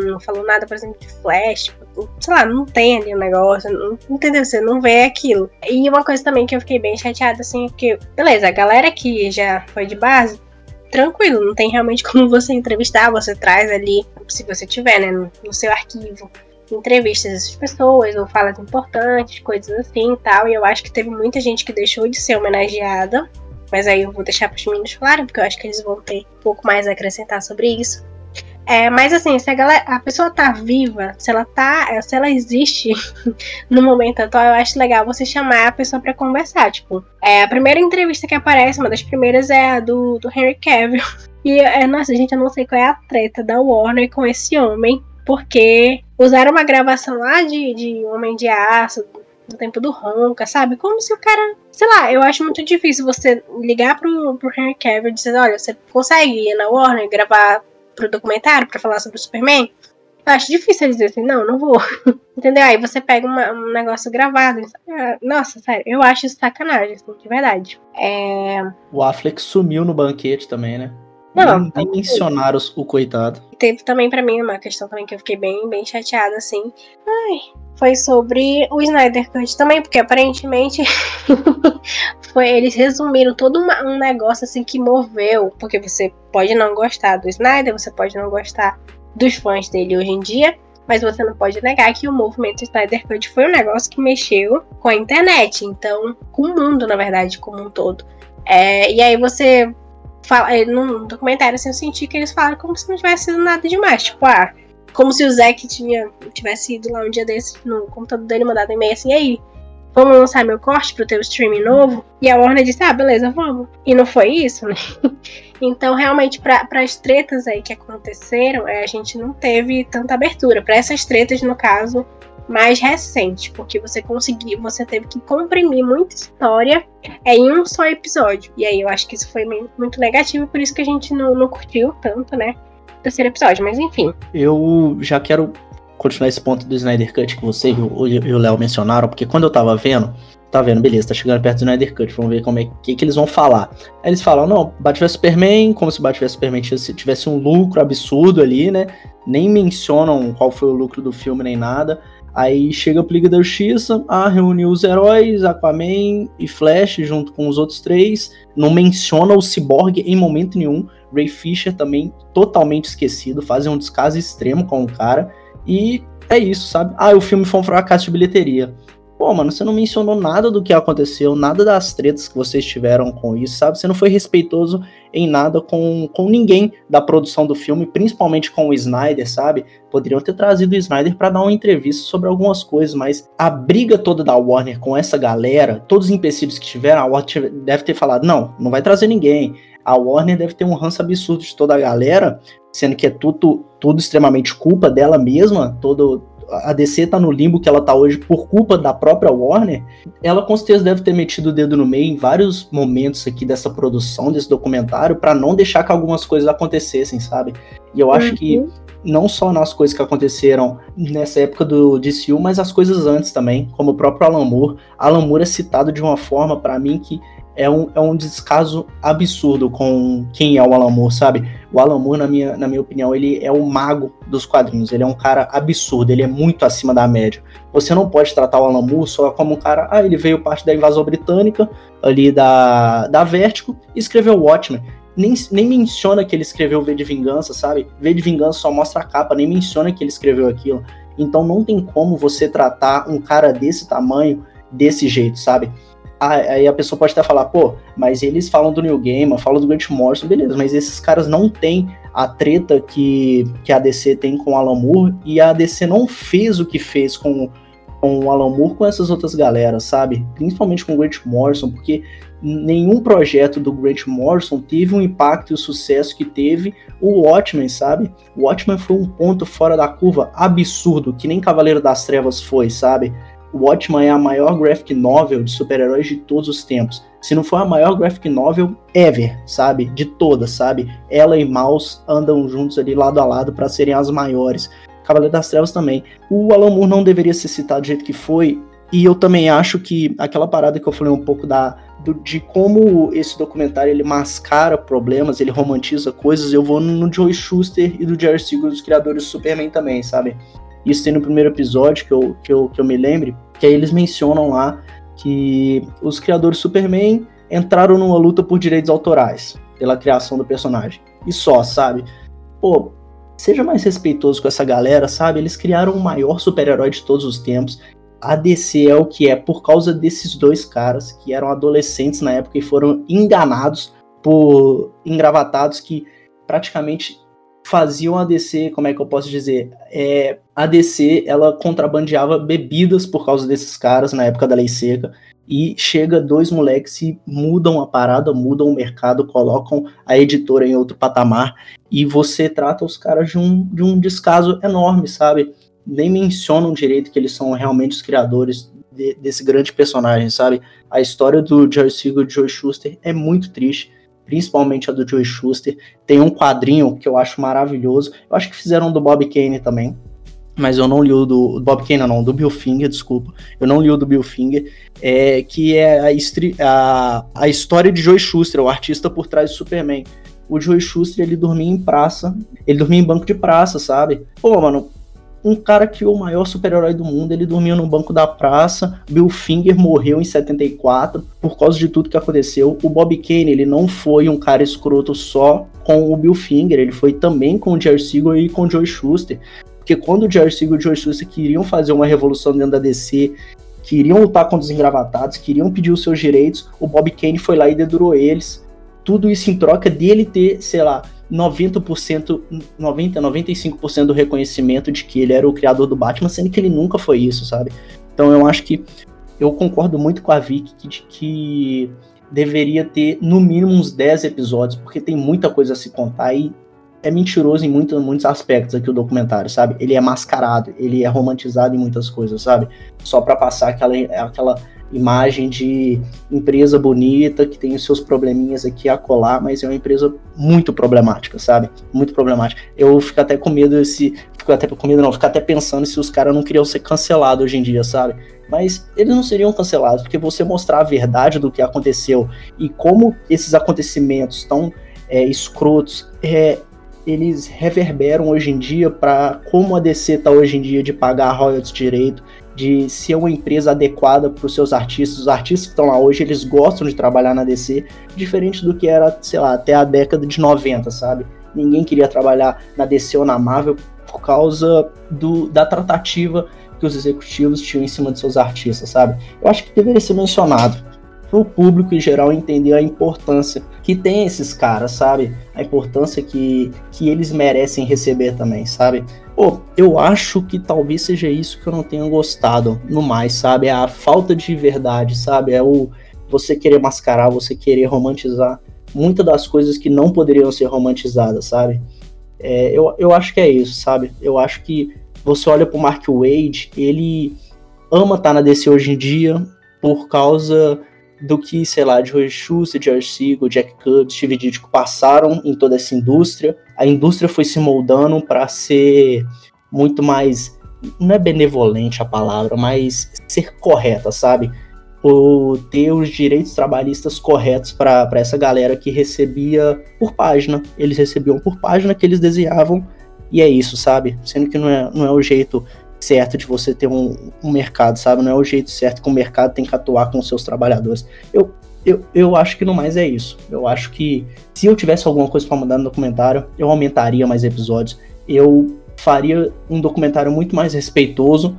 não falou nada, por exemplo, de Flash, sei lá, não tem ali um negócio, não, entendeu? Você não vê aquilo. E uma coisa também que eu fiquei bem chateada, assim, é que, beleza, a galera que já foi de base, tranquilo, não tem realmente como você entrevistar, você traz ali, se você tiver, né, no, no seu arquivo, entrevistas dessas pessoas, ou falas importantes, coisas assim e tal. E eu acho que teve muita gente que deixou de ser homenageada. Mas aí eu vou deixar para os meninos falarem, porque eu acho que eles vão ter um pouco mais a acrescentar sobre isso. É, mas assim, se a, galera, a pessoa tá viva, se ela tá, se ela existe no momento atual, eu acho legal você chamar a pessoa para conversar. Tipo, é, a primeira entrevista que aparece, uma das primeiras é a do, do Henry Cavill. E é, nossa, gente, eu não sei qual é a treta da Warner com esse homem, porque usaram uma gravação lá de, de Homem de Aço, no tempo do Ronca, sabe? Como se o cara. Sei lá, eu acho muito difícil você ligar pro, pro Henry Cavill e dizer: olha, você consegue ir na Warner gravar pro documentário pra falar sobre o Superman? Eu acho difícil dizer assim: não, não vou. Entendeu? Aí você pega uma- um negócio gravado. Ah, Nossa, sério, eu acho sacanagem, assim, de verdade. É. O Affleck sumiu no banquete também, né? Não, nem, nem mencionaram o coitado. teve também pra mim uma questão também que eu fiquei bem, bem chateada, assim. Ai, foi sobre o Snyder Cut também, porque aparentemente foi, eles resumiram todo uma- um negócio assim que moveu, porque você pode não gostar do Snyder, você pode não gostar dos fãs dele hoje em dia, mas você não pode negar que o movimento Snyder Cut foi um negócio que mexeu com a internet, então, com o mundo, na verdade, como um todo. É, e aí você fala, é, num documentário assim, eu senti que eles falaram como se não tivesse sido nada demais. Tipo, ah, como se o Zack tinha, tivesse ido lá um dia desse no computador dele, mandado e-mail assim, aí, vamos lançar meu corte pro teu streaming novo? E a Warner disse, ah, beleza, vamos. E não foi isso, né? Então, realmente, para as tretas aí que aconteceram, é, a gente não teve tanta abertura. Para essas tretas, no caso, mais recentes, porque você conseguiu, você teve que comprimir muita história é, em um só episódio. E aí eu acho que isso foi muito negativo, por isso que a gente não, não curtiu tanto, né? O terceiro episódio, mas enfim. Eu já quero continuar esse ponto do Snyder Cut que você e o Léo mencionaram, porque quando eu tava vendo, tá vendo, beleza, tá chegando perto do Snyder Cut, vamos ver como é que, que eles vão falar. Aí eles falam, não, Batman Superman, como se Batman Superman tivesse um lucro absurdo ali, né? Nem mencionam qual foi o lucro do filme nem nada. Aí chega o Liga da Justiça, ah, reuniu os heróis, Aquaman e Flash junto com os outros três. Não menciona o Cyborg em momento nenhum. Ray Fisher também totalmente esquecido, fazem um descaso extremo com o cara. E é isso, sabe? Ah, o filme foi um fracasso de bilheteria. Pô, mano, você não mencionou nada do que aconteceu, nada das tretas que vocês tiveram com isso, sabe? Você não foi respeitoso em nada com, com ninguém da produção do filme, principalmente com o Snyder, sabe? Poderiam ter trazido o Snyder para dar uma entrevista sobre algumas coisas, mas a briga toda da Warner com essa galera, todos os empecilhos que tiveram, a Warner deve ter falado: não, não vai trazer ninguém. A Warner deve ter um ranço absurdo de toda a galera, sendo que é tudo, tudo extremamente culpa dela mesma, todo. A DC tá no limbo que ela tá hoje por culpa da própria Warner. Ela com certeza deve ter metido o dedo no meio em vários momentos aqui dessa produção, desse documentário, para não deixar que algumas coisas acontecessem, sabe? E eu acho que não só nas coisas que aconteceram nessa época do DCU, mas as coisas antes também, como o próprio Alan Moore. Alan Moore é citado de uma forma, para mim, que é um, é um descaso absurdo com quem é o Alan Moore, sabe? O Alan Moore, na minha, na minha opinião, ele é o mago dos quadrinhos. Ele é um cara absurdo, ele é muito acima da média. Você não pode tratar o Alan Moore só como um cara, ah, ele veio parte da invasão britânica, ali da, da Vertigo, e escreveu Watchmen. Nem, nem menciona que ele escreveu V de Vingança, sabe? V de Vingança só mostra a capa, nem menciona que ele escreveu aquilo. Então não tem como você tratar um cara desse tamanho desse jeito, sabe? Aí a pessoa pode até falar, pô, mas eles falam do New Game, falam do Grant Morrison, beleza, mas esses caras não têm a treta que, que a DC tem com o Alan Moore, e a DC não fez o que fez com, com o Alan Moore com essas outras galeras, sabe? Principalmente com o Grant Morrison, porque nenhum projeto do Grant Morrison teve um impacto e o sucesso que teve o Watchmen, sabe? O Watchmen foi um ponto fora da curva absurdo, que nem Cavaleiro das Trevas foi, sabe? O Watchmen é a maior graphic novel de super-heróis de todos os tempos. Se não for a maior graphic novel ever, sabe? De todas, sabe? Ela e Mouse andam juntos ali lado a lado para serem as maiores. Cavaleiro das Trevas também. O Alan Moore não deveria ser citado do jeito que foi, e eu também acho que aquela parada que eu falei um pouco da do, de como esse documentário ele mascara problemas, ele romantiza coisas, eu vou no Joe Schuster e do Jerry Siegel, dos criadores do Superman também, sabe? Isso tem no primeiro episódio que eu, que eu, que eu me lembre, que aí eles mencionam lá que os criadores do Superman entraram numa luta por direitos autorais, pela criação do personagem. E só, sabe? Pô, seja mais respeitoso com essa galera, sabe? Eles criaram o maior super-herói de todos os tempos a DC é o que é por causa desses dois caras que eram adolescentes na época e foram enganados por engravatados que praticamente faziam a DC, como é que eu posso dizer? É, a DC ela contrabandeava bebidas por causa desses caras na época da lei seca. E chega dois moleques e mudam a parada, mudam o mercado, colocam a editora em outro patamar. E você trata os caras de um, de um descaso enorme, sabe? nem mencionam direito que eles são realmente os criadores de, desse grande personagem, sabe? A história do Joe Siegel e Joe Schuster é muito triste, principalmente a do Joe Schuster. Tem um quadrinho que eu acho maravilhoso. Eu acho que fizeram do Bob Kane também, mas eu não li o do, do Bob Kane, não, do Bill Finger, desculpa. Eu não li o do Bill Finger, é, que é a, a, a história de Joe Schuster, o artista por trás do Superman. O Joe Schuster, ele dormia em praça, ele dormia em banco de praça, sabe? Pô, mano, um cara que o maior super-herói do mundo, ele dormia no banco da praça, Bill Finger morreu em 74 por causa de tudo que aconteceu. O Bob Kane, ele não foi um cara escroto só com o Bill Finger, ele foi também com o Jerry Siegel e com o Joe Schuster. Porque quando o Jerry Siegel e o Joe Schuster queriam fazer uma revolução dentro da DC, queriam lutar contra os engravatados, queriam pedir os seus direitos, o Bob Kane foi lá e dedurou eles. Tudo isso em troca dele ter, sei lá, 90%, 90, 95% do reconhecimento de que ele era o criador do Batman, sendo que ele nunca foi isso, sabe? Então eu acho que eu concordo muito com a Vicky de que deveria ter no mínimo uns 10 episódios, porque tem muita coisa a se contar e é mentiroso em muito, muitos aspectos aqui o documentário, sabe? Ele é mascarado, ele é romantizado em muitas coisas, sabe? Só para passar aquela, aquela imagem de empresa bonita que tem os seus probleminhas aqui a colar, mas é uma empresa muito problemática, sabe? Muito problemática. Eu fico até com medo se fico até com medo não, fico até pensando se os caras não queriam ser cancelados hoje em dia, sabe? Mas eles não seriam cancelados porque você mostrar a verdade do que aconteceu e como esses acontecimentos estão é, escrotos, é, eles reverberam hoje em dia para como a DC tá hoje em dia de pagar royalties direito, de ser uma empresa adequada para os seus artistas. Os artistas que estão lá hoje, eles gostam de trabalhar na DC, diferente do que era, sei lá, até a década de 90, sabe? Ninguém queria trabalhar na DC ou na Marvel por causa do, da tratativa que os executivos tinham em cima de seus artistas, sabe? Eu acho que deveria ser mencionado para o público em geral entender a importância que tem esses caras, sabe? A importância que, que eles merecem receber também, sabe? Pô, eu acho que talvez seja isso que eu não tenha gostado no mais, sabe? É a falta de verdade, sabe? É o você querer mascarar, você querer romantizar muitas das coisas que não poderiam ser romantizadas, sabe? É, eu, eu acho que é isso, sabe? Eu acho que você olha pro Mark Wade, ele ama estar tá na DC hoje em dia por causa do que, sei lá, Joe Schuster, George Siegel, Jack Kirby, Steve Ditko passaram em toda essa indústria. A indústria foi se moldando para ser muito mais, não é benevolente a palavra, mas ser correta, sabe? Por ter os direitos trabalhistas corretos para essa galera que recebia por página. Eles recebiam por página que eles desenhavam e é isso, sabe? Sendo que não é, não é o jeito certo de você ter um, um, mercado, sabe? Não é o jeito certo que o mercado tem que atuar com os seus trabalhadores. Eu, eu, eu acho que no mais é isso. Eu acho que se eu tivesse alguma coisa para mudar no documentário, eu aumentaria mais episódios. Eu faria um documentário muito mais respeitoso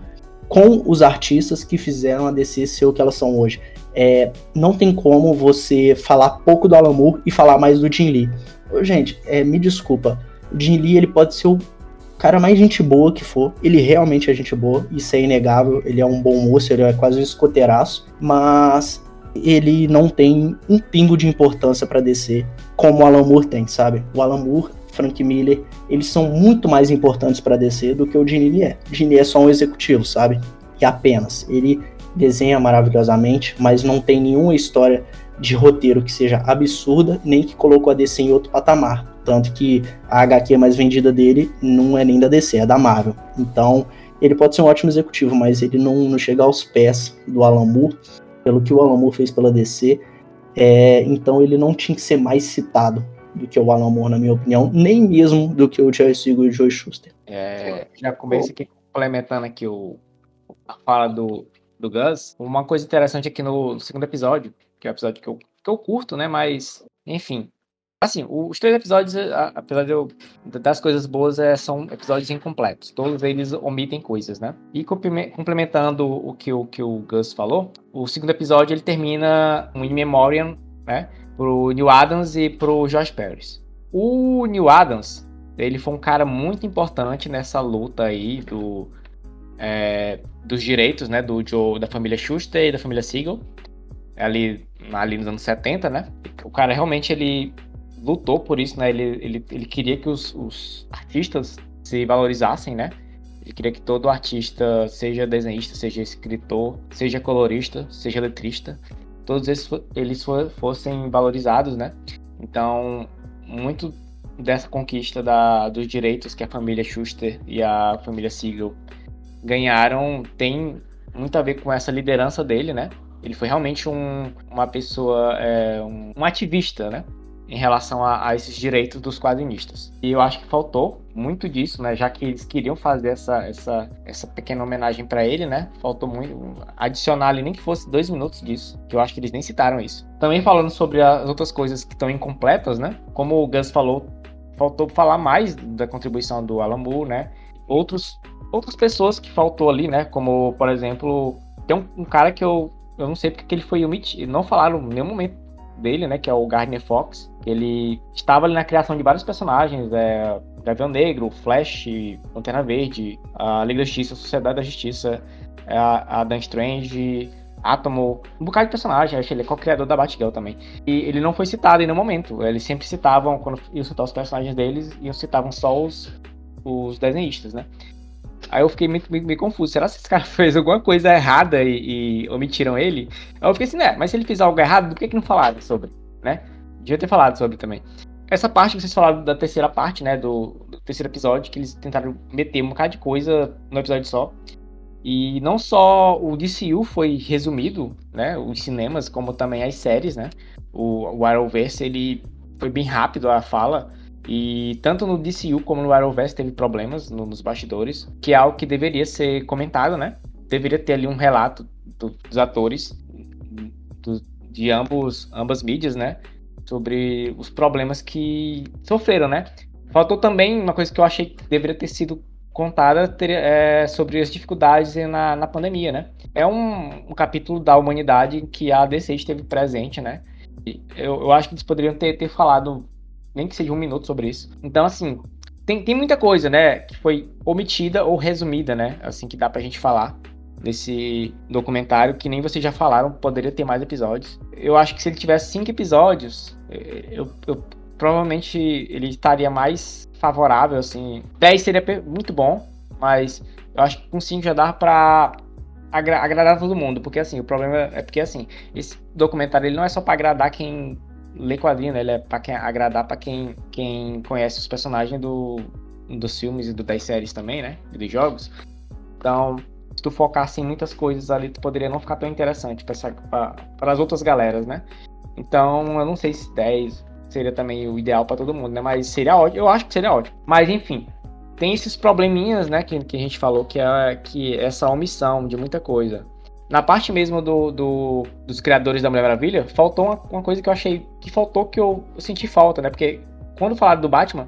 com os artistas que fizeram a DC ser o que elas são hoje. é, não tem como você falar pouco do Alan Moore e falar mais do Jim Lee. Gente, é, me desculpa, o Jim Lee ele pode ser o cara mais gente boa que for, ele realmente é gente boa, isso é inegável, ele é um bom moço, ele é quase um escoteiraço, mas ele não tem um pingo de importância para descer como o Alan Moore tem, sabe? O Alan Moore, Frank Miller, eles são muito mais importantes para descer do que o Gini é. O é só um executivo, sabe? E apenas. Ele desenha maravilhosamente, mas não tem nenhuma história de roteiro que seja absurda, nem que colocou a DC em outro patamar. Tanto que a HQ mais vendida dele não é nem da DC, é da Marvel. Então, ele pode ser um ótimo executivo, mas ele não, não chega aos pés do Alan Moore pelo que o Alan Moore fez pela DC. É, então ele não tinha que ser mais citado do que o Alan Moore, na minha opinião, nem mesmo do que o Jerry Siegel e o Joe Schuster. É, já comecei aqui complementando aqui o, a fala do, do Gus. Uma coisa interessante aqui no, no segundo episódio, que é o episódio que eu, que eu curto, né? Mas, enfim, Assim, os três episódios, apesar de eu, das coisas boas, é, são episódios incompletos. Todos eles omitem coisas, né? E complementando o que, o que o Gus falou, o segundo episódio ele termina um in memoriam, né? Pro Neil Adams e pro Josh Paris. O Neil Adams, ele foi um cara muito importante nessa luta aí do, é, dos direitos, né? Do Joe, da família Schuster e da família Siegel. Ali, ali nos anos 70, né? O cara realmente ele lutou por isso, né? Ele, ele, ele queria que os, os artistas se valorizassem, né? Ele queria que todo artista, seja desenhista, seja escritor, seja colorista, seja letrista, todos eles, eles fossem valorizados, né? Então, muito dessa conquista da, dos direitos que a família Schuster e a família Siegel ganharam tem muito a ver com essa liderança dele, né? Ele foi realmente um, uma pessoa, é, um, um ativista, né? em relação a, a, esses direitos dos quadrinistas. E eu acho que faltou muito disso, né? Já que eles queriam fazer essa, essa, essa pequena homenagem para ele, né? Faltou muito adicionar ali, nem que fosse dois minutos disso, que eu acho que eles nem citaram isso. Também falando sobre as outras coisas que estão incompletas, né? Como o Gus falou, faltou falar mais da contribuição do Moore, né? Outros, outras pessoas que faltou ali, né? Como, por exemplo, tem um, um cara que eu, eu não sei porque que ele foi omitido, não falaram em nenhum momento dele, né, que é o Gardner Fox. Ele estava ali na criação de vários personagens, é, Gavião Negro, Flash, Lanterna Verde, a Liga da Justiça, a Sociedade da Justiça, é, a, a Dan Strange, Atomo, um bocado de personagem, acho que ele é co-criador da Batgirl também. E ele não foi citado em nenhum momento, eles sempre citavam, quando iam citar os personagens deles, iam citavam só os, os desenhistas, né? Aí eu fiquei meio, meio, meio, confuso. Será que esse cara fez alguma coisa errada e, e, omitiram ele? Aí eu fiquei assim, né? Mas se ele fez algo errado, por que, que não falaram sobre? Né? Devia ter falado sobre também. Essa parte que vocês falaram da terceira parte, né? Do, do terceiro episódio, que eles tentaram meter um bocado de coisa no episódio só. E não só o DCU foi resumido, né? Os cinemas, como também as séries, né? O, o Arrowverse, ele foi bem rápido a fala. E tanto no DCU como no Arrowverse teve problemas no, nos bastidores, que é algo que deveria ser comentado, né? Deveria ter ali um relato do, dos atores do, de ambos, ambas mídias, né? Sobre os problemas que sofreram, né? Faltou também uma coisa que eu achei que deveria ter sido contada ter, é, sobre as dificuldades na, na pandemia, né? É um, um, capítulo da humanidade que a DC esteve presente, né? Eu, eu acho que eles poderiam ter, ter falado nem que seja um minuto sobre isso. Então, assim, tem, tem muita coisa, né, que foi omitida ou resumida, né, assim, que dá pra gente falar nesse documentário, que nem vocês já falaram, poderia ter mais episódios. Eu acho que se ele tivesse cinco episódios, eh, eu, eu provavelmente ele estaria mais favorável, assim. 10 seria muito bom, mas eu acho que com 5 já dá pra agra agradar todo mundo, porque assim, o problema é porque assim, esse documentário ele não é só para agradar quem ler quadrinho, né? Ele é pra quem, agradar para quem, quem conhece os personagens do, dos filmes e do, das séries também, né? E dos jogos. Então, se tu focasse em muitas coisas ali, tu poderia não ficar tão interessante para as outras galeras, né? Então, eu não sei se 10 seria também o ideal para todo mundo, né? Mas seria ótimo, eu acho que seria ótimo. Mas enfim, tem esses probleminhas, né, que, que a gente falou, que é que essa omissão de muita coisa na parte mesmo do, do, dos criadores da Mulher Maravilha, faltou uma, uma, coisa que eu achei que faltou que eu, senti falta, né? Porque quando falaram do Batman,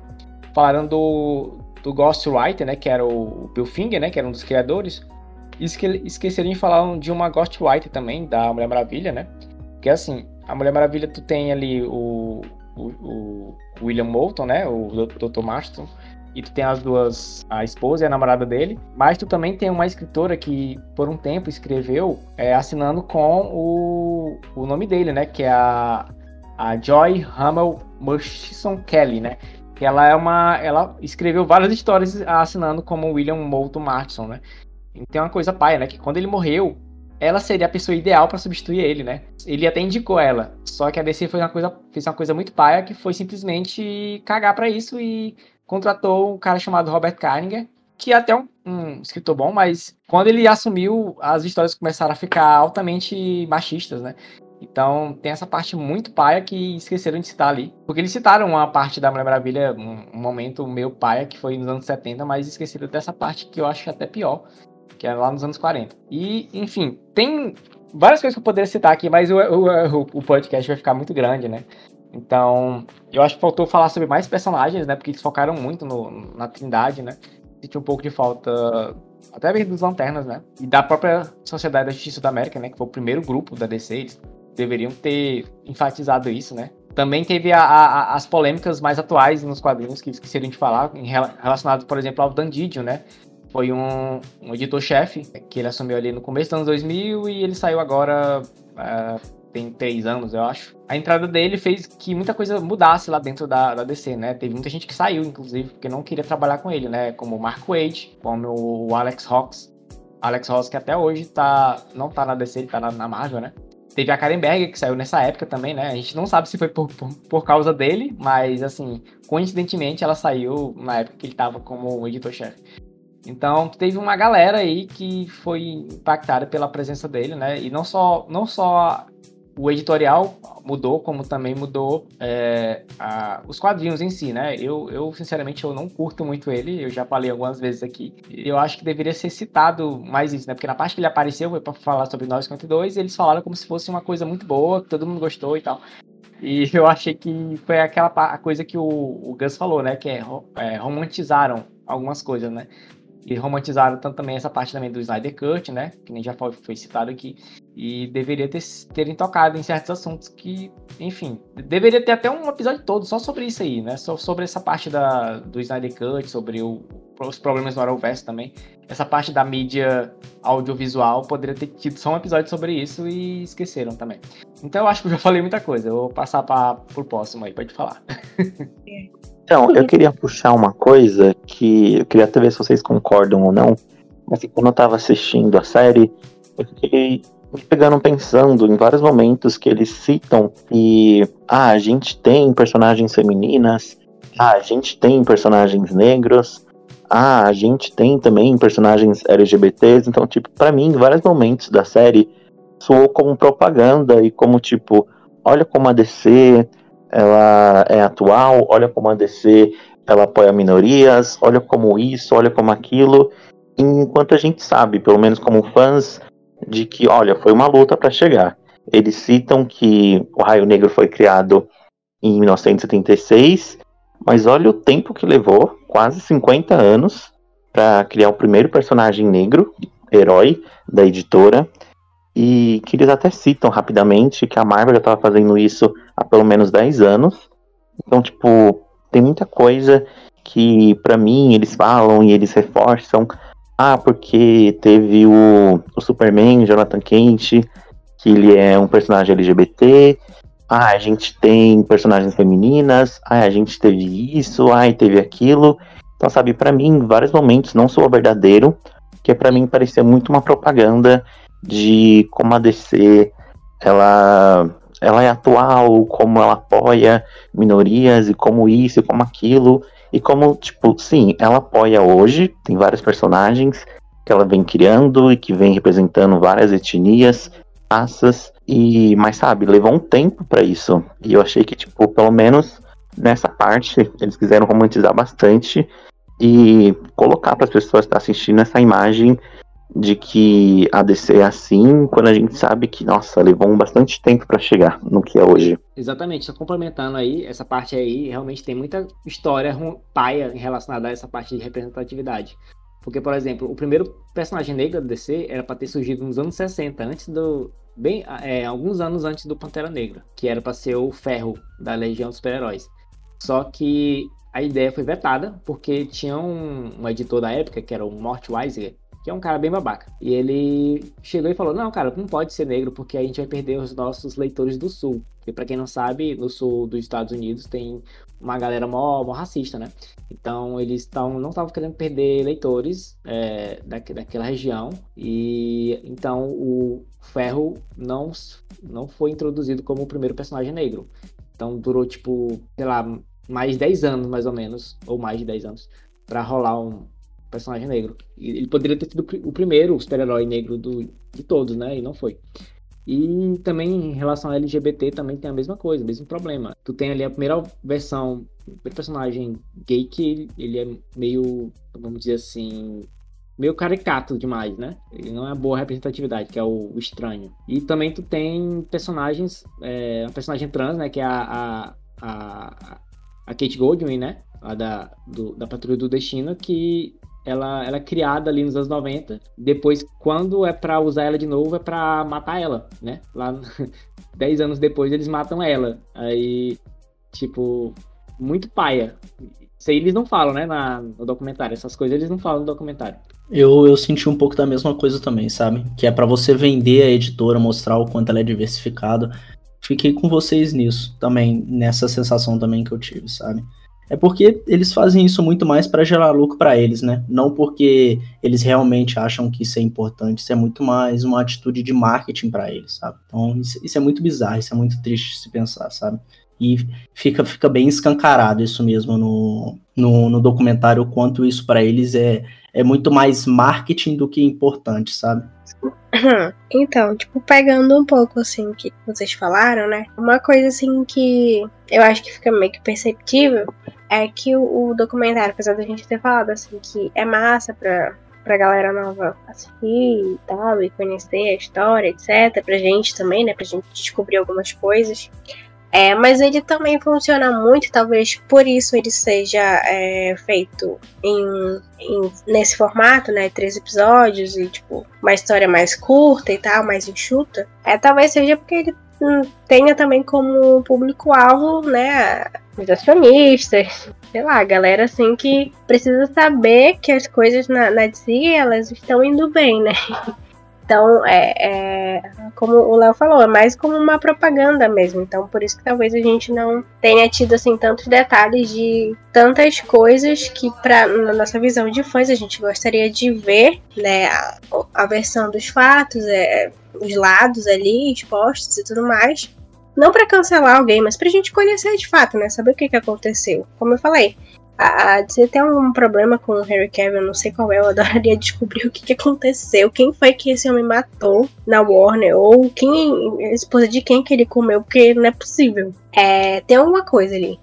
falaram do, do Ghostwriter, né? Que era o Bill Finger, né? Que era um dos criadores. esque esqueceram de falar de uma Ghost White também, da Mulher Maravilha, né? Que assim, a Mulher Maravilha, tu tem ali o, o, o William Moulton, né? O Dr. Marston. E tu tem as duas, a esposa e a namorada dele. Mas tu também tem uma escritora que, por um tempo, escreveu é, assinando com o, o nome dele, né? Que é a, a Joy Hamel Murchison Kelly, né? Que ela é uma. Ela escreveu várias histórias assinando como William Moulton Marston, né? E tem uma coisa paia, né? Que quando ele morreu, ela seria a pessoa ideal para substituir ele, né? Ele até indicou ela. Só que a DC fez uma coisa, fez uma coisa muito paia que foi simplesmente cagar para isso e contratou um cara chamado Robert Carninger, que é até um, um, escritor bom, mas quando ele assumiu, as histórias começaram a ficar altamente machistas, né? Então tem essa parte muito paia que esqueceram de citar ali. Porque eles citaram uma parte da Mulher Maravilha, um, um momento meio paia, que foi nos anos 70, mas esqueceram dessa parte que eu acho até pior, que é lá nos anos 40. E, enfim, tem várias coisas que eu poderia citar aqui, mas o, o, o podcast vai ficar muito grande, né? Então, eu acho que faltou falar sobre mais personagens, né? Porque eles focaram muito no, na Trindade, né? Senti um pouco de falta até mesmo dos Lanternas, né? E da própria Sociedade da Justiça da América, né? Que foi o primeiro grupo da DC, eles deveriam ter enfatizado isso, né? Também teve a, a, as polêmicas mais atuais nos quadrinhos que esqueceram de falar, relacionados, por exemplo, ao Dan Didio, né? foi um, um editor-chefe que ele assumiu ali no começo dos anos 2000 e ele saiu agora uh, tem três anos, eu acho. A entrada dele fez que muita coisa mudasse lá dentro da, da DC, né? Teve muita gente que saiu, inclusive, porque não queria trabalhar com ele, né? Como o Mark Wade, como o Alex Hawks. Alex Hawks que até hoje tá, não tá na DC, ele tá na, na Marvel, né? Teve a Karen Berger, que saiu nessa época também, né? A gente não sabe se foi por, por, por, causa dele, mas, assim, coincidentemente ela saiu na época que ele tava como editor-chefe. Então, teve uma galera aí que foi impactada pela presença dele, né? E não só, não só o editorial mudou, como também mudou é, a, os quadrinhos em si, né? Eu, eu, sinceramente, eu não curto muito ele, eu já falei algumas vezes aqui. Eu acho que deveria ser citado mais isso, né? Porque na parte que ele apareceu, foi para falar sobre 952, eles falaram como se fosse uma coisa muito boa, que todo mundo gostou e tal. E eu achei que foi aquela a coisa que o, o Gus falou, né? Que é, é romantizaram algumas coisas, né? E romantizaram tanto também essa parte também do Snyder Cut, né? Que nem já foi, foi citado aqui. E deveria ter, terem tocado em certos assuntos que, enfim, deveria ter até um episódio todo só sobre isso aí, né? Só sobre essa parte da, do Snyder Cut, sobre o, os problemas no Arrowverse também. Essa parte da mídia audiovisual poderia ter tido só um episódio sobre isso e esqueceram também. Então eu acho que eu já falei muita coisa. Eu vou passar para o próximo aí, pode falar. Então, eu queria puxar uma coisa que eu queria até ver se vocês concordam ou não, mas quando eu tava assistindo a série, eu fiquei me pegando pensando em vários momentos que eles citam e ah, a gente tem personagens femininas, ah, a gente tem personagens negros, ah, a gente tem também personagens LGBTs, então tipo, para mim, em vários momentos da série soou como propaganda e como tipo, olha como a DC ela é atual, olha como a DC ela apoia minorias, olha como isso, olha como aquilo, enquanto a gente sabe, pelo menos como fãs, de que, olha, foi uma luta para chegar. Eles citam que o Raio Negro foi criado em 1976, mas olha o tempo que levou, quase 50 anos, para criar o primeiro personagem negro, herói da editora e que eles até citam rapidamente que a Marvel já estava fazendo isso há pelo menos 10 anos. Então, tipo, tem muita coisa que para mim eles falam e eles reforçam. Ah, porque teve o, o Superman, Jonathan Kent, que ele é um personagem LGBT. Ah, a gente tem personagens femininas. Ah, a gente teve isso. Ah, e teve aquilo. Então, sabe, para mim, em vários momentos não sou verdadeiro, que para mim parecia muito uma propaganda de como a DC ela, ela é atual, como ela apoia minorias e como isso e como aquilo. E como, tipo, sim, ela apoia hoje, tem vários personagens que ela vem criando e que vem representando várias etnias, raças, e, mas sabe, levou um tempo para isso. E eu achei que, tipo, pelo menos nessa parte, eles quiseram romantizar bastante e colocar para as pessoas que estão assistindo essa imagem de que a DC é assim, quando a gente sabe que, nossa, levou bastante tempo para chegar no que é hoje. Exatamente, só complementando aí, essa parte aí realmente tem muita história paia relacionada a essa parte de representatividade. Porque, por exemplo, o primeiro personagem negro da DC era para ter surgido nos anos 60, antes do. Bem, é, alguns anos antes do Pantera Negra, que era para ser o ferro da Legião dos Super-Heróis. Só que a ideia foi vetada, porque tinha um, um editor da época, que era o Mort Weiser, que é um cara bem babaca. E ele chegou e falou: Não, cara, não pode ser negro porque a gente vai perder os nossos leitores do sul. E para quem não sabe, no sul dos Estados Unidos tem uma galera mó, mó racista, né? Então eles tão, não estavam querendo perder leitores é, da, daquela região. E então o Ferro não, não foi introduzido como o primeiro personagem negro. Então durou, tipo, sei lá, mais 10 anos, mais ou menos, ou mais de 10 anos, para rolar um, personagem negro. Ele poderia ter sido o primeiro super-herói negro do, de todos, né? E não foi. E também em relação a LGBT também tem a mesma coisa, o mesmo problema. Tu tem ali a primeira versão, o primeiro personagem gay que ele é meio, vamos dizer assim, meio caricato demais, né? Ele não é uma boa representatividade, que é o, o estranho. E também tu tem personagens, é, uma personagem trans, né? Que é a, a, a, a Kate Goldwyn, né? A da, do, da Patrulha do Destino, que ela, ela é criada ali nos anos 90. Depois, quando é para usar ela de novo, é para matar ela, né? Lá, 10 anos depois, eles matam ela. Aí, tipo, muito paia. Isso aí eles não falam, né, na, no documentário. Essas coisas eles não falam no documentário. Eu, eu senti um pouco da mesma coisa também, sabe? Que é para você vender a editora, mostrar o quanto ela é diversificada. Fiquei com vocês nisso também, nessa sensação também que eu tive, sabe? É porque eles fazem isso muito mais para gerar lucro para eles, né? Não porque eles realmente acham que isso é importante, isso é muito mais uma atitude de marketing para eles, sabe? Então isso, isso, é muito bizarro, isso é muito triste se pensar, sabe? E fica, fica bem escancarado isso mesmo no, no, no documentário, o quanto isso para eles é, é muito mais marketing do que importante, sabe? Então, tipo, pegando um pouco assim o que vocês falaram, né? Uma coisa assim que eu acho que fica meio que perceptível é que o, documentário, apesar da gente ter falado assim que é massa pra, pra galera nova assistir e tal, e conhecer a história, etc. Pra gente também, né? Pra gente descobrir algumas coisas. É, mas ele também funciona muito, talvez por isso ele seja é, feito em, em, nesse formato, né? Três episódios e, tipo, uma história mais curta e tal, mais enxuta. É, talvez seja porque ele tenha também como público-alvo, né? Os acionistas, sei lá, galera assim que precisa saber que as coisas na, na DC elas estão indo bem, né? Então, é, é, como o Léo falou, é mais como uma propaganda mesmo. Então, por isso que talvez a gente não tenha tido assim tantos detalhes de tantas coisas que, pra, na nossa visão de fãs, a gente gostaria de ver, né? A, a versão dos fatos, é, os lados ali expostos e tudo mais. Não para cancelar alguém, mas pra gente conhecer de fato, né? Saber o que, que aconteceu. Como eu falei, a DC tem um problema com o Harry Cavill, não sei qual é, eu adoraria descobrir o que, que aconteceu, quem foi que esse homem matou na Warner, ou quem, esposa de quem que ele comeu, porque não é possível. É, tem alguma coisa ali.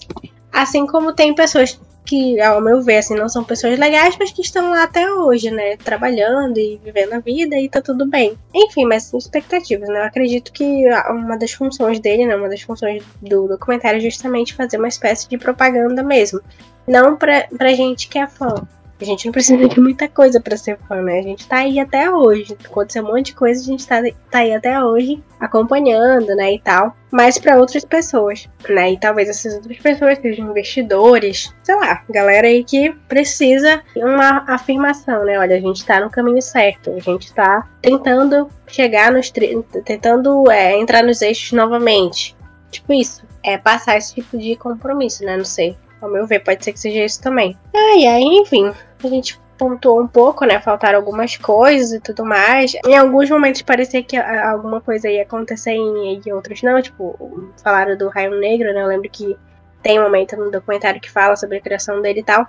Assim como tem pessoas que, ao meu ver, assim, não são pessoas legais, mas que estão lá até hoje, né? Trabalhando e vivendo a vida e tá tudo bem. Enfim, mas expectativas, né? Eu acredito que uma das funções dele, né? Uma das funções do documentário é justamente fazer uma espécie de propaganda mesmo. Não pra, pra gente que é fã. A gente não precisa de muita coisa para ser fã, né? A gente tá aí até hoje. Aconteceu um monte de coisa, a gente tá, tá aí até hoje acompanhando, né? E tal. Mas para outras pessoas, né? E talvez essas outras pessoas sejam investidores, sei lá, galera aí que precisa uma afirmação, né? Olha, a gente tá no caminho certo, a gente tá tentando chegar nos. tentando é, entrar nos eixos novamente. Tipo isso. É passar esse tipo de compromisso, né? Não sei. Ao meu ver, pode ser que seja isso também. Ai, ai, enfim. A gente pontuou um pouco, né? Faltaram algumas coisas e tudo mais. Em alguns momentos parecia que alguma coisa ia acontecer e em outros não. Tipo, falaram do Raio Negro, né? Eu lembro que tem um momento no documentário que fala sobre a criação dele e tal.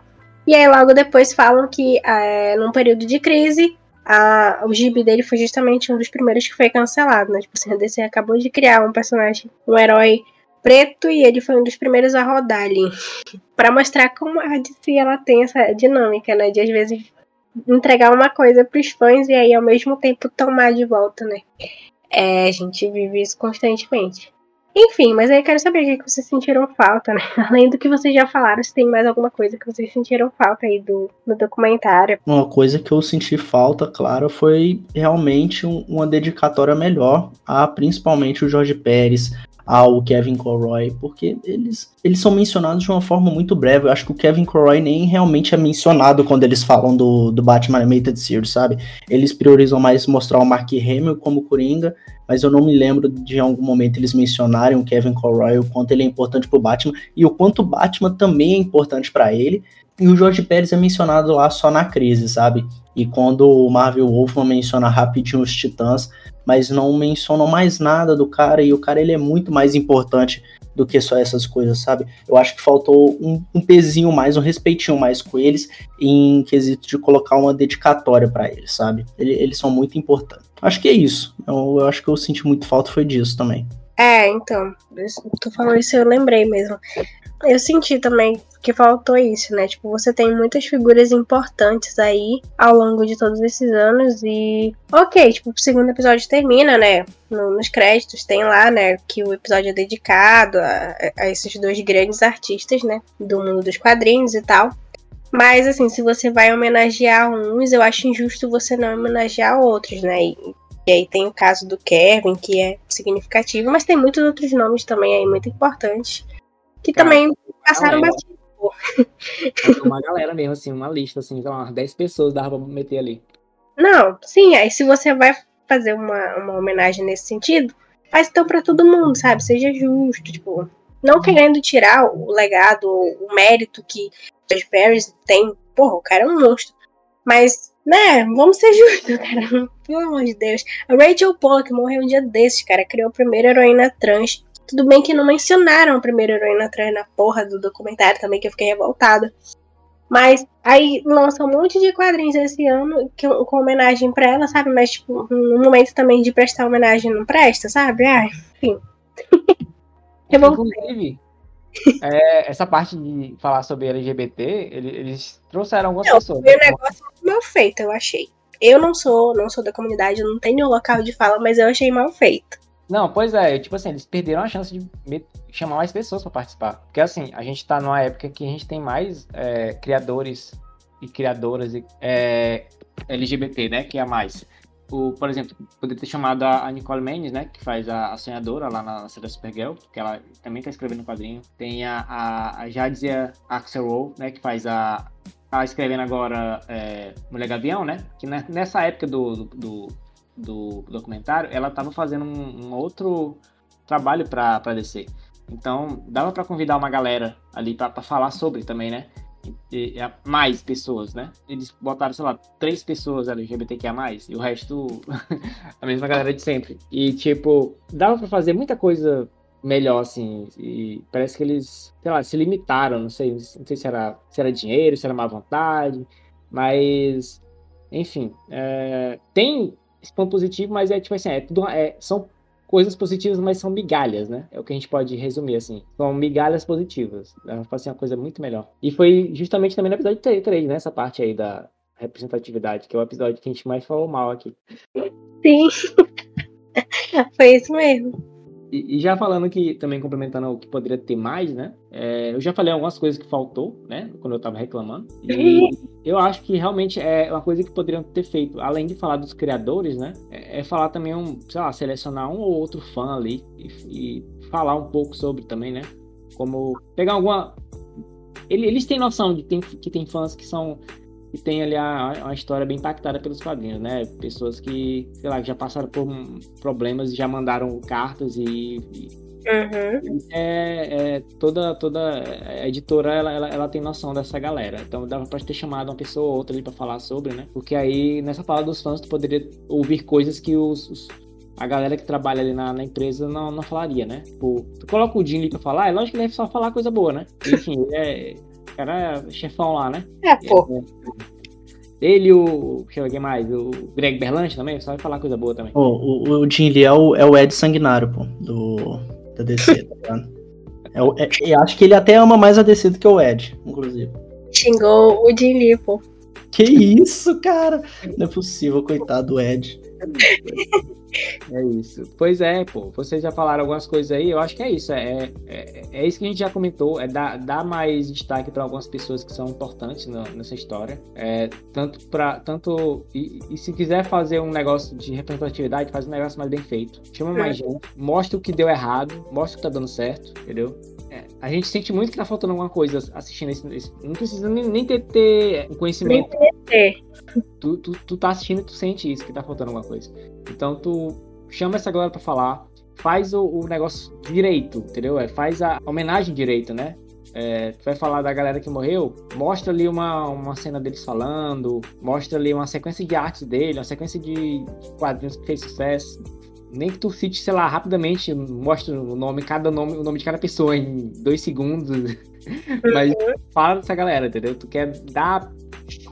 E aí logo depois falam que é, num período de crise, a, o gibi dele foi justamente um dos primeiros que foi cancelado, né? Tipo a DC acabou de criar um personagem, um herói preto e ele foi um dos primeiros a rodar ali. para mostrar como a DC ela tem essa dinâmica, né? De às vezes entregar uma coisa pros fãs e aí ao mesmo tempo tomar de volta, né? É, a gente vive isso constantemente. Enfim, mas aí eu quero saber o que que vocês sentiram falta, né? Além do que vocês já falaram, se tem mais alguma coisa que vocês sentiram falta aí do, do documentário. Uma coisa que eu senti falta, claro, foi realmente um- uma dedicatória melhor a principalmente o Jorge Pérez, ao Kevin Conroy, porque eles, eles são mencionados de uma forma muito breve. Eu acho que o Kevin Conroy nem realmente é mencionado quando eles falam do, do Batman Animated Series, sabe? Eles priorizam mais mostrar o Mark Hamill como Coringa, mas eu não me lembro de algum momento eles mencionarem o Kevin Conroy, o quanto ele é importante pro Batman e o quanto o Batman também é importante para ele. E o Jorge Pérez é mencionado lá só na crise, sabe? E quando o Marvel Wolfman menciona rapidinho os Titãs, mas não mencionam mais nada do cara, e o cara ele é muito mais importante do que só essas coisas, sabe? Eu acho que faltou um, um pezinho mais, um respeitinho mais com eles, em quesito de colocar uma dedicatória para eles, sabe? Ele- eles são muito importantes. Acho que é isso. Eu, eu acho que eu senti muito falta foi disso também. É, então, tô falando isso eu lembrei mesmo. Eu senti também que faltou isso, né? Tipo, você tem muitas figuras importantes aí ao longo de todos esses anos e. Ok, tipo, o segundo episódio termina, né? No- nos créditos tem lá, né? Que o episódio é dedicado a, a esses dois grandes artistas, né? Do mundo dos quadrinhos e tal. Mas, assim, se você vai homenagear uns, eu acho injusto você não homenagear outros, né? E, e aí tem o caso do Kevin, que é significativo, mas tem muitos outros nomes também aí muito importantes que Cara, também passaram galera. batido. Uma galera mesmo, assim, uma lista, assim, então, umas 10 pessoas dava pra meter ali. Não, sim, aí se você vai fazer uma, uma homenagem nesse sentido, faz então pra todo mundo, sabe? Seja justo, tipo, não querendo tirar o legado, o mérito que George Paris tem. Porra, o cara é um monstro. Mas, né, vamos ser justos, cara. Pelo amor de Deus. A Rachel Pollock morreu um dia desses, cara. Criou a primeira heroína trans. Tudo bem que não mencionaram a primeira heroína trans na porra do documentário também, que eu fiquei revoltada. Mas aí lança um monte de quadrinhos esse ano que, com homenagem pra ela, sabe? Mas, tipo, no momento também de prestar homenagem não presta, sabe? Ai, enfim. Inclusive, é, essa parte de falar sobre LGBT, ele- eles trouxeram algumas Não, pessoas. Foi um negócio muito mal feito, eu achei. Eu não sou, não sou da comunidade, eu não tenho local de fala, mas eu achei mal feito. Não, pois é, tipo assim, eles perderam a chance de chamar mais pessoas pra participar. Porque assim, a gente tá numa época que a gente tem mais é, criadores e criadoras é, LGBT, né? Que é mais. O, por exemplo, poderia ter chamado a Nicole Mendes, né? Que faz a, a sonhadora lá na série Supergirl, que ela também tá escrevendo quadrinho. Tem a, a, a Jadzia né? Que faz a. Tá escrevendo agora é, Mulher Gavião, né? Que ne- nessa época do, do, do, do documentário, ela tava fazendo um, um outro trabalho pra DC. Então, dava pra convidar uma galera ali pra falar sobre também, né? E, e mais pessoas, né? Eles botaram, sei lá, três pessoas LGBTQIA+, e o resto, a mesma galera de sempre. E, tipo, dava pra fazer muita coisa melhor, assim, e parece que eles, sei lá, se limitaram, não sei, não sei se era, se era dinheiro, se era má vontade, mas, enfim, é, tem esse ponto positivo, mas é tipo assim, é tudo, é, são coisas positivas, mas são migalhas, né? É o que a gente pode resumir assim. São migalhas positivas. Dá pra ser uma coisa muito melhor. E foi justamente também no episódio 3, né? Essa parte aí da representatividade, que é o episódio que a gente mais falou mal aqui. Sim. Foi isso mesmo. E, e já falando que, também complementando o que poderia ter mais, né? é, eu já falei algumas coisas que faltou, né? Quando eu tava reclamando. E eu acho que realmente é uma coisa que poderiam ter feito. Além de falar dos criadores, né? É, é falar também um, sei lá, selecionar um ou outro fã ali e, e falar um pouco sobre também, né? Como pegar alguma. ele- Eles têm noção de tem- que tem fãs que são que tem ali a, uma história bem impactada pelos quadrinhos, né? Pessoas que, sei lá, que já passaram por problemas e já mandaram cartas e, e Uhum. é, é, toda toda a editora ela, ela, ela tem noção dessa galera. Então dava pra ter chamado uma pessoa ou outra ali pra falar sobre, né? Porque aí nessa fala dos fãs tu poderia ouvir coisas que os, os- a galera que trabalha ali na, na empresa não, não falaria, né? Tipo, tu coloca o Jim ali pra falar, é lógico que ele deve só falar coisa boa, né? Enfim, é, cara é chefão lá, né? É, pô. Ele e o. Deixa eu ver quem mais. O Greg Berlanti também, só vai falar coisa boa também. O, o, o Jim Lee é o, é o Ed Sanguinário, pô, do, da DC, tá ligado? É o- é- eu acho que ele até ama mais a DC do que o Ed, inclusive. Xingou o Jim Lee, pô. Que isso, cara? Não é possível, coitado do Ed. É isso. Pois é, pô. Vocês já falaram algumas coisas aí. Eu acho que é isso. É, é, é isso que a gente já comentou. É dar, dar mais destaque para algumas pessoas que são importantes na, nessa história. É, tanto para tanto e, e, se quiser fazer um negócio de representatividade, faz um negócio mais bem feito. Chama mais é. gente. Mostra o que deu errado. Mostra o que tá dando certo. Entendeu? É, a gente sente muito que tá faltando alguma coisa assistindo esse. esse não precisa nem, nem ter, ter um conhecimento. Nem tu, tu, tu tá assistindo e tu sente isso, que tá faltando alguma coisa. Então tu chama essa galera para falar, faz o, o, negócio direito, entendeu? É, faz a homenagem direito, né? É, tu vai falar da galera que morreu, mostra ali uma, uma cena deles falando, mostra ali uma sequência de artes dele, uma sequência de quadrinhos que fez sucesso nem que tu cite, sei lá, rapidamente, mostra o nome, cada nome, o nome de cada pessoa em dois segundos. Mas fala dessa galera, entendeu? Tu quer dar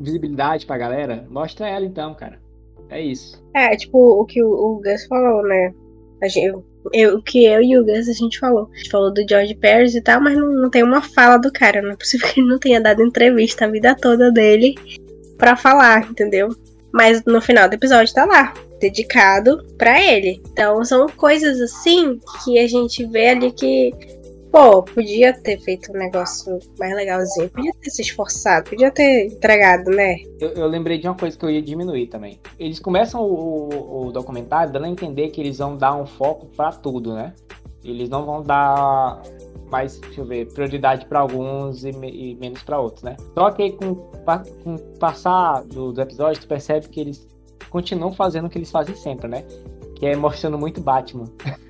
visibilidade pra galera? Mostra ela então, cara. É isso. É, tipo, o que o, Gus falou, né? A gente, eu, o que eu e o Gus a gente falou. A gente falou do George Pérez e tal, mas não, não tem uma fala do cara. Não é possível que ele não tenha dado entrevista a vida toda dele pra falar, entendeu? Mas no final do episódio tá lá dedicado para ele. Então são coisas assim que a gente vê ali que, pô, podia ter feito um negócio mais legalzinho, podia ter se esforçado, podia ter entregado, né? Eu, eu lembrei de uma coisa que eu ia diminuir também. Eles começam o, o documentário dando a entender que eles vão dar um foco para tudo, né? Eles não vão dar mais, deixa eu ver, prioridade para alguns e, e menos para outros, né? Só que com, com o passar do, do episódio, tu percebe que eles continuam fazendo o que eles fazem sempre, né? Que é mostrando muito Batman.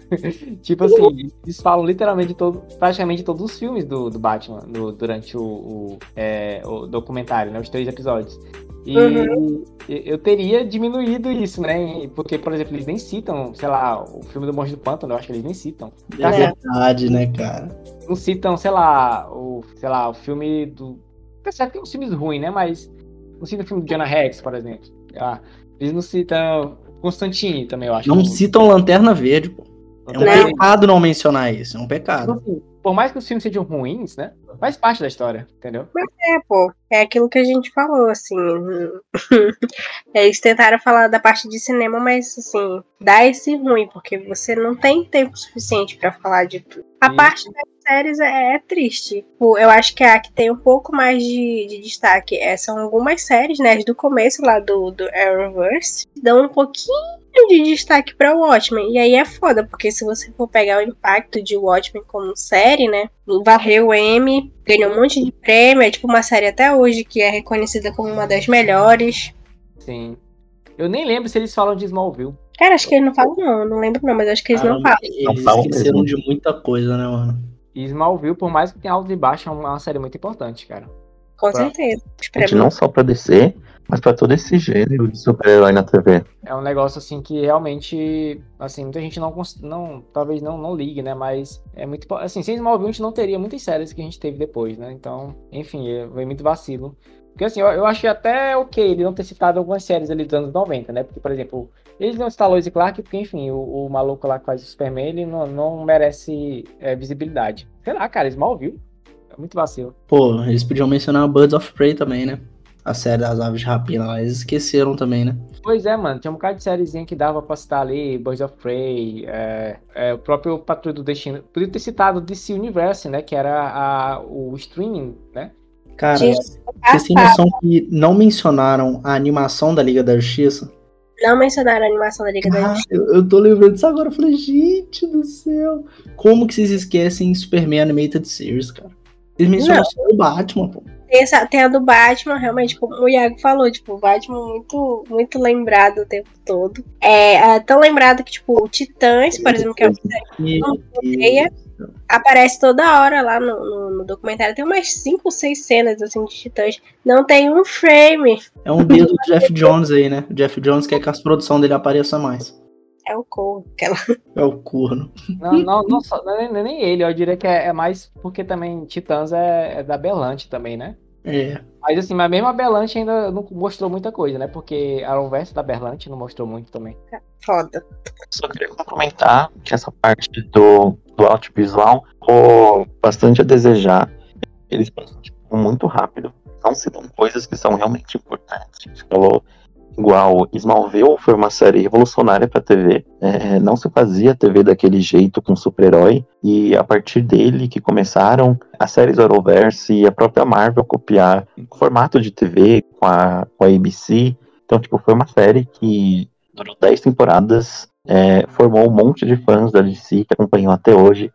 tipo assim, eles falam literalmente todo, praticamente todos os filmes do, do Batman do, durante o, o, é, o, documentário, né? Os três episódios. E uhum. eu teria diminuído isso, né? Porque, por exemplo, eles nem citam, sei lá, o filme do Monge do Pântano, eu acho que eles nem citam. É verdade, né, cara? Não citam, sei lá, o, sei lá, o filme do. Tá certo que tem uns filmes ruins, né? Mas não citam o filme do Jonah Rex, por exemplo. Ah, eles não citam Constantine também, eu acho. Não citam Lanterna Verde, pô. É um não. pecado não mencionar isso, é um pecado. Assim, por mais que os filmes sejam ruins, né? Faz parte da história, entendeu? Mas é, pô. É aquilo que a gente falou, assim. Eles tentaram falar da parte de cinema, mas, assim, dá esse ruim, porque você não tem tempo suficiente para falar de tudo. A parte das séries é, é, triste. Eu acho que a que tem um pouco mais de, de destaque é, são algumas séries, né? Do começo lá do, do Arrowverse. Dão um pouquinho de destaque para o Watchmen. E aí é foda, porque se você for pegar o impacto de Watchmen como série, né? Varreu o M, ganhou um monte de prêmio, é tipo uma série até hoje que é reconhecida como uma das melhores. Sim. Eu nem lembro se eles falam de Smallville. Cara, acho que eles não falam, não. Não lembro, não, mas acho que eles ah, não falam. Eles não esqueceram de muita coisa, né, mano? E Smallville, por mais que tenha alto e baixo, é uma série muito importante, cara. Com certeza. Gente, não só pra descer, mas para todo esse gênero de super-herói na TV. É um negócio assim que realmente, assim, muita gente não, não talvez não, não ligue, né? Mas é muito, assim, sem Smallville a gente não teria muitas séries que a gente teve depois, né? Então, enfim, foi muito vacilo. Porque assim, eu, eu achei até ok ele não ter citado algumas séries ali dos anos 90, né? Porque, por exemplo, eles não citar Lois e Clark, porque, enfim, o, o, maluco lá que faz o Superman, ele não, não merece é, visibilidade. Sei lá, cara, Smallville. É muito vacilo. Pô, eles podiam mencionar Birds of Prey também, né? a série das aves de rapina lá, eles esqueceram também, né? Pois é, mano, tinha um bocado de sériezinha que dava pra citar ali, Birds of Prey, é, é, o próprio Patrulha do Destino. Podia ter citado DC Universe, né, que era a, o streaming, né? Cara, vocês têm noção que não mencionaram a animação da Liga da Justiça? Não mencionaram a animação da Liga ah, da Justiça. Eu, eu tô lembrando disso agora, eu falei, gente do céu. Como que vocês esquecem Superman Animated Series, cara? Eles mencionam só o Batman, pô. Tem, essa, tem a do Batman, realmente, como o Iago falou, tipo, o Batman muito, muito lembrado o tempo todo. É, é tão lembrado que, tipo, o Titãs, por exemplo, que é uma aparece toda hora lá no, no, no, documentário. Tem umas 5 ou 6 cenas assim de titãs. Não tem um frame. É um dedo do Jeff Jones aí, né? O Jeff Jones quer que a produção dele apareça mais. É o corno. Aquela... É o corno. Não, não, não, só, não é nem ele, eu diria que é, é mais porque também Titãs é, é, da Belante também, né? É. Mas assim, mas mesmo a Belante ainda não mostrou muita coisa, né? Porque a Verso da Berlante não mostrou muito também. Foda. Só queria comentar que essa parte do, do audiovisual ficou bastante a desejar. Eles passam tipo, muito rápido. Não citam coisas que são realmente importantes. A gente falou igual Smallville foi uma série revolucionária para TV. É, não se fazia TV daquele jeito com super-herói e a partir dele que começaram as séries Arrowverse e a própria Marvel copiar o formato de TV com a, com a ABC. Então, tipo, foi uma série que durou 10 temporadas, é, formou um monte de fãs da DC que acompanham até hoje,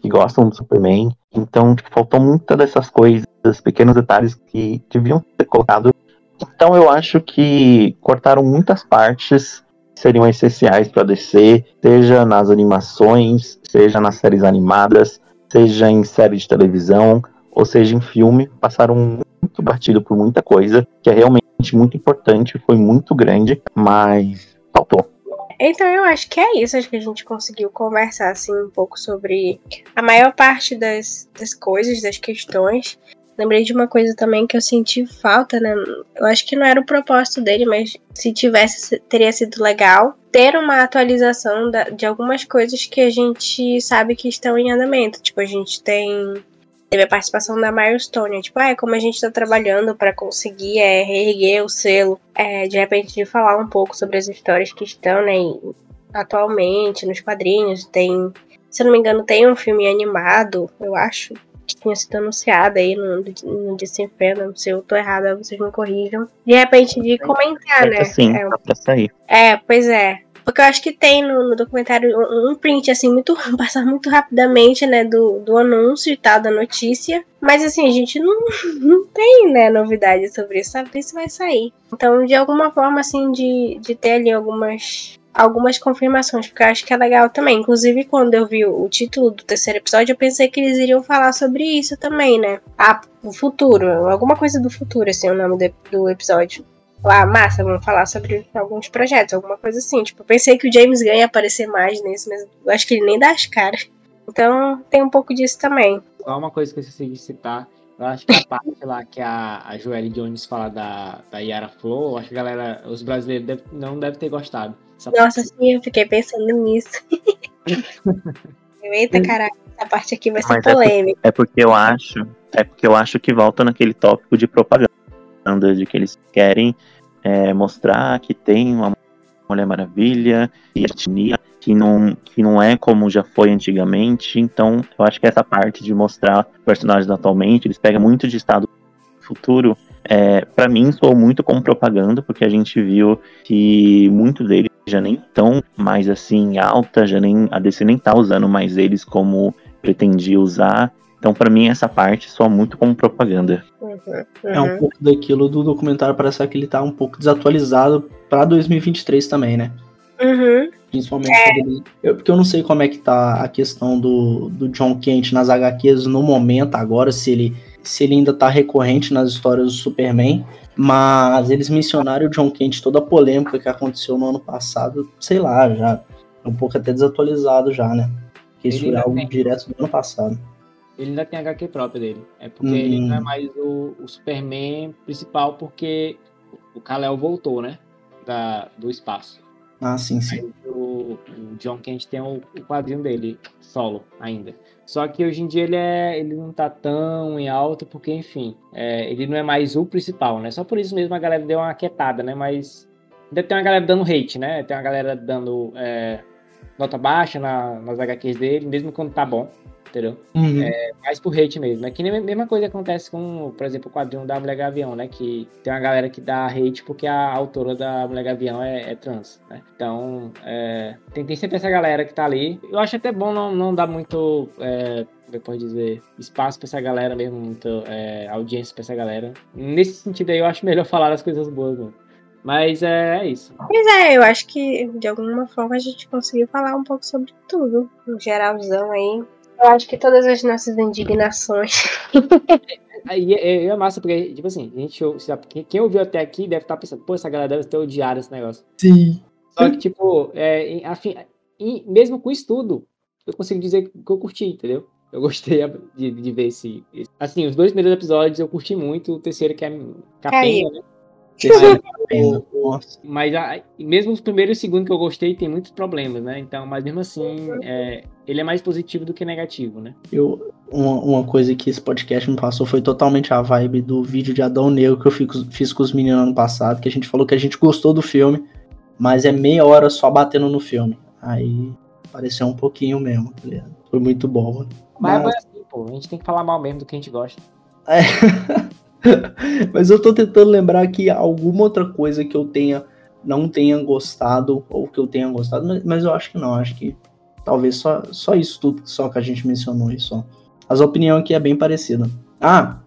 que gostam do Superman. Então, tipo, faltou muitas dessas coisas, pequenos detalhes que deviam ser colocados então eu acho que cortaram muitas partes que seriam essenciais para DC, seja nas animações, seja nas séries animadas, seja em série de televisão, ou seja em filme, passaram muito batido por muita coisa, que é realmente muito importante, foi muito grande, mas faltou. Então eu acho que é isso, acho que a gente conseguiu conversar assim um pouco sobre a maior parte das, das coisas, das questões. Lembrei de uma coisa também que eu senti falta, né? Eu acho que não era o propósito dele, mas se tivesse, teria sido legal ter uma atualização da, de algumas coisas que a gente sabe que estão em andamento. Tipo, a gente tem. Teve a participação da Milestone, tipo, ah, é como a gente tá trabalhando para conseguir é, reerguer o selo, é, de repente de falar um pouco sobre as histórias que estão, né, atualmente, nos quadrinhos. Tem, se eu não me engano, tem um filme animado, eu acho, que tinha sido anunciada aí no, no Desinferno, se eu tô errada, vocês me corrijam. De repente, de comentar, né? Sim, é, pra sair. É, pois é. Porque eu acho que tem no, no documentário um, um, print, assim, muito passar muito rapidamente, né, do, do anúncio e tal, da notícia. Mas, assim, a gente não, não tem, né, novidade sobre isso, sabe? Isso vai sair. Então, de alguma forma, assim, de, de ter ali algumas algumas confirmações, porque eu acho que é legal também. Inclusive, quando eu vi o título do terceiro episódio, eu pensei que eles iriam falar sobre isso também, né? Ah, o futuro, alguma coisa do futuro, assim, o nome de, do episódio. Ah, massa, vamos falar sobre alguns projetos, alguma coisa assim. Tipo, eu pensei que o James Gunn ia aparecer mais nesse, mas eu acho que ele nem dá as caras. Então, tem um pouco disso também. Só uma coisa que eu esqueci de citar eu acho que a parte lá que a, a Joelle Jones fala da, da Yara Flow, acho que a galera, os brasileiros deve, não devem ter gostado. Essa Nossa, parte. sim, eu fiquei pensando nisso. Eita, caralho, essa parte aqui vai ser Mas polêmica. É, porque eu acho, é porque eu acho que volta naquele tópico de propaganda, de que eles querem é, mostrar que tem uma Mulher Maravilha e etnia que não, que não é como já foi antigamente. Então, eu acho que essa parte de mostrar personagens atualmente, eles pegam muito de estado futuro. É, para mim, soou muito como propaganda, porque a gente viu que muitos deles já nem estão mais assim alta, já nem a DC nem tá usando mais eles como pretendia usar. Então, para mim, essa parte soa muito como propaganda. Uhum, uhum. É um pouco daquilo do documentário, parece que ele tá um pouco desatualizado para 2023 também, né? Uhum. Principalmente é. ele, eu, porque eu não sei como é que tá a questão do, do John Kent nas HQs no momento agora, se ele, se ele ainda tá recorrente nas histórias do Superman. Mas eles mencionaram o John Kent, toda a polêmica que aconteceu no ano passado, sei lá, já é um pouco até desatualizado já, né? Porque isso é algo tem. direto do ano passado. Ele ainda tem HQ própria dele. É porque hum. ele não é mais o, o Superman principal, porque o Kal-El voltou, né? Da, do espaço. Ah, sim, sim. O, o, John Kent tem o, o, quadrinho dele solo ainda. Só que hoje em dia ele, é, ele não tá tão em alta, porque, enfim, é, ele não é mais o principal, né? Só por isso mesmo a galera deu uma quietada, né? Mas ainda tem uma galera dando hate, né? Tem uma galera dando é, nota baixa na, nas HQs dele, mesmo quando tá bom entendeu? Uhum. É, mais por hate mesmo. É que nem a mesma coisa acontece com, por exemplo, o quadrinho da Mulher Gavião, né? Que tem uma galera que dá hate porque a autora da Mulher Gavião é, é trans, né? Então, é, tem, tem, sempre essa galera que tá ali. Eu acho até bom não, não dar muito, é, depois dizer, espaço pra essa galera mesmo, muita é, audiência pra essa galera. Nesse sentido aí, eu acho melhor falar as coisas boas, mano. Mas é, é, isso. Pois é, eu acho que de alguma forma a gente conseguiu falar um pouco sobre tudo. No geralzão aí. Eu acho que todas as nossas indignações. Aí é, é, massa, porque, tipo assim, a gente, quem ouviu até aqui deve estar tá pensando, pô, essa galera deve ter odiado esse negócio. Sim. Só que, tipo, é, afim, mesmo com isso tudo, eu consigo dizer que eu curti, entendeu? Eu gostei de, de ver esse, esse, Assim, os dois primeiros episódios eu curti muito, o terceiro que é capenga, né? Nossa. Mas a- mesmo os primeiros e segundo que eu gostei tem muitos problemas, né? Então, mas mesmo assim, é, ele é mais positivo do que negativo, né? Eu, uma, uma coisa que esse podcast me passou foi totalmente a vibe do vídeo de Adão Negro que eu fico- fiz com os meninos ano passado, que a gente falou que a gente gostou do filme, mas é meia hora só batendo no filme. Aí pareceu um pouquinho mesmo, tá ligado? Foi muito bom, mano. Mas, Mas- é assim, pô, a gente tem que falar mal mesmo do que a gente gosta. É. Mas eu tô tentando lembrar aqui alguma outra coisa que eu tenha não tenha gostado ou que eu tenha gostado, mas, mas eu acho que não, acho que talvez só, só isso tudo só que a gente mencionou só. As opiniões aqui é bem parecida. Ah,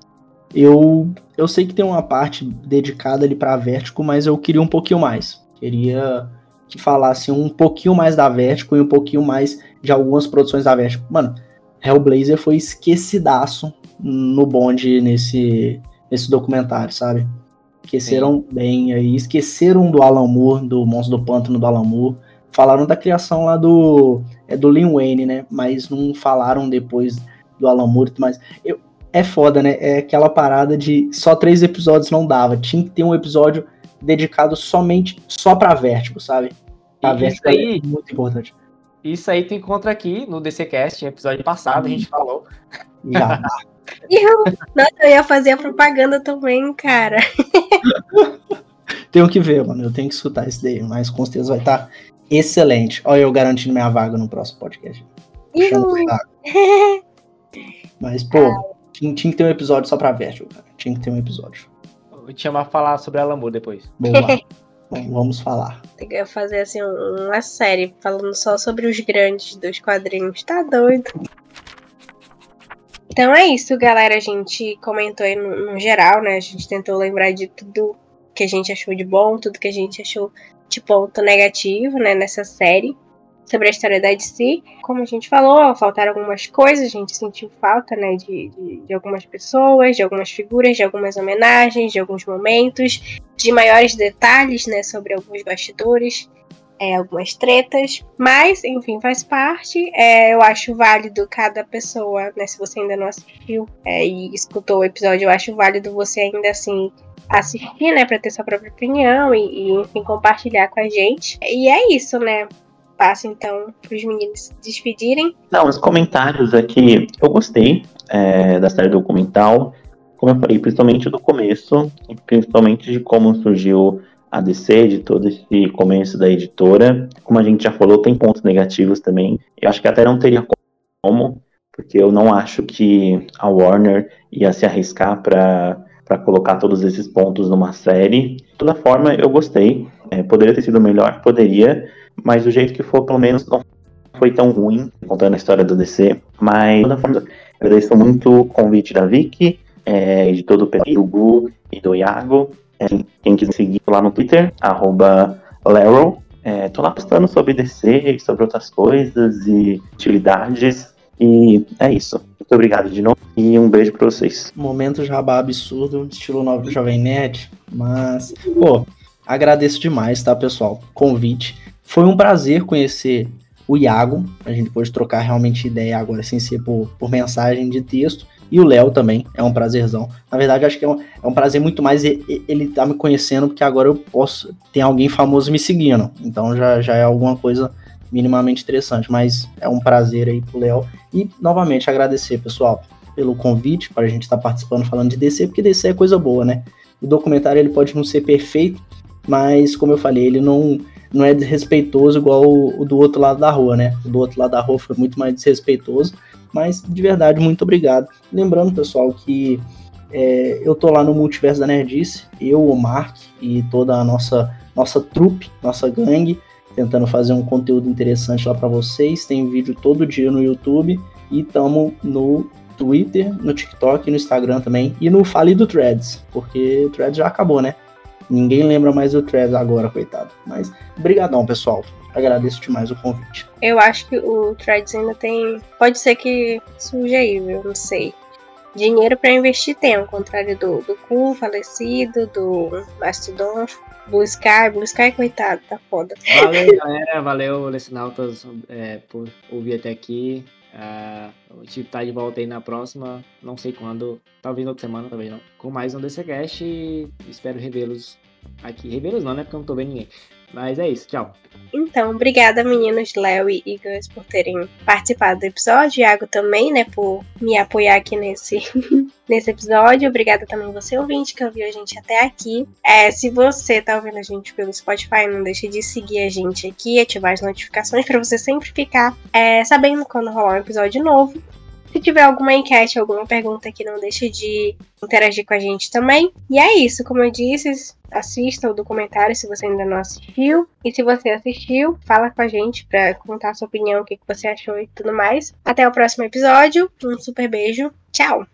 eu eu sei que tem uma parte dedicada ali pra Vertigo, mas eu queria um pouquinho mais. Queria que falasse um pouquinho mais da Vertigo e um pouquinho mais de algumas produções da Vertigo. Mano, Hellblazer foi esquecidaço no bonde nesse, nesse documentário, sabe? Esqueceram bem aí, esqueceram do Alan Moore, do Monstro do Pântano do Alan Moore. Falaram da criação lá do é do Lin Wayne, né? Mas não falaram depois do Alan Moore, mas eu, é foda, né? É aquela parada de só três episódios não dava. Tinha que ter um episódio dedicado somente só pra Vertigo, sabe? A Vertigo isso aí- é muito importante. Isso aí tu encontra aqui no DCCast, episódio passado, a gente falou. Já. Eu, nossa, eu ia fazer a propaganda também, cara. Tenho que ver, mano. Eu tenho que escutar isso daí, mas com certeza vai estar excelente. Olha, eu garantindo minha vaga no próximo podcast. Mas, pô, tinha, tinha que ter um episódio só pra Vertigo, cara. Tinha que ter um episódio. Vou te chamar pra falar sobre Alan Moore depois. Vamos lá. Bom, vamos falar. Tem que fazer assim um- uma série falando só sobre os grandes dos quadrinhos. Tá doido? Então é isso, galera. A gente comentou aí no, no geral, né? A gente tentou lembrar de tudo que a gente achou de bom, tudo que a gente achou de ponto negativo, né? Nessa série. Sobre a história da DC. Como a gente falou, faltaram algumas coisas, a gente sentiu falta, né? De, de, de algumas pessoas, de algumas figuras, de algumas homenagens, de alguns momentos de maiores detalhes, né, sobre alguns bastidores, é, algumas tretas, mas, enfim, faz parte. É, eu acho válido cada pessoa, né, se você ainda não assistiu é, e escutou o episódio, eu acho válido você ainda assim assistir, né, para ter sua própria opinião e, e, enfim, compartilhar com a gente. E é isso, né? Passo então para os meninos se despedirem. Não, os comentários aqui, eu gostei é, da série documental, como eu falei, principalmente do começo, principalmente de como surgiu a DC, de todo esse começo da editora. Como a gente já falou, tem pontos negativos também. Eu acho que até não teria como, porque eu não acho que a Warner ia se arriscar para para colocar todos esses pontos numa série. De toda forma, eu gostei. É, poderia ter sido melhor, poderia, mas do jeito que for, pelo menos não foi tão ruim, contando a história do DC. Mas, de toda forma, agradeço muito o convite da Vicky, é, de todo o pessoal, do Gu e do Iago. É, quem quiser seguir lá no Twitter, arroba Lero. É, tô lá postando sobre DC, sobre outras coisas e utilidades. E é isso. Muito obrigado de novo e um beijo pra vocês. Momento jabá absurdo, estilo novo Jovem Nerd. Mas, pô, agradeço demais, tá, pessoal? Convite. Foi um prazer conhecer o Iago. A gente pôde trocar realmente ideia agora, sem ser por, por mensagem de texto. E o Léo também, é um prazerzão. Na verdade, acho que é um, é um prazer muito mais ele tá me conhecendo, porque agora eu posso. Tem alguém famoso me seguindo. Então já, já é alguma coisa minimamente interessante. Mas é um prazer aí pro Léo. E novamente agradecer, pessoal, pelo convite para a gente estar participando falando de DC, porque DC é coisa boa, né? O documentário ele pode não ser perfeito, mas como eu falei, ele não, não é desrespeitoso igual o, o do outro lado da rua, né? O do outro lado da rua foi muito mais desrespeitoso, mas de verdade, muito obrigado. Lembrando, pessoal, que é, eu tô lá no Multiverso da Nerdice, eu, o Mark e toda a nossa, nossa trupe, nossa gangue, tentando fazer um conteúdo interessante lá para vocês. Tem vídeo todo dia no YouTube e estamos no Twitter, no TikTok, no Instagram também e no Fale do Threads, porque o Threads já acabou, né? Ninguém lembra mais do Threads agora, coitado. Mas brigadão, pessoal. Agradeço demais o convite. Eu acho que o Threads ainda tem. Pode ser que surja aí, viu? Não sei. Dinheiro pra investir tem, ao contrário do, do Cu falecido, do Mastodon, Blue Sky. Blue Sky, coitado, tá foda. Valeu, galera. Valeu, Lecinautas, é, por ouvir até aqui. Ah, a gente tá de volta aí na próxima, não sei quando, talvez outra semana, talvez não, com mais um DCCast e espero revê-los aqui. Reveros não, né? Porque eu não tô vendo ninguém. Mas é isso, tchau. Então, obrigada, meninos Léo e Igor, por terem participado do episódio. Iago também, né, por me apoiar aqui nesse, nesse episódio. Obrigada também você, ouvinte, que ouviu a gente até aqui. É, se você tá ouvindo a gente pelo Spotify, não deixe de seguir a gente aqui, ativar as notificações para você sempre ficar é, sabendo quando rolar um episódio novo. Se tiver alguma enquete, alguma pergunta aqui, não deixe de interagir com a gente também. E é isso, como eu disse, assista o documentário se você ainda não assistiu. E se você assistiu, fala com a gente para contar a sua opinião, o que você achou e tudo mais. Até o próximo episódio. Um super beijo. Tchau!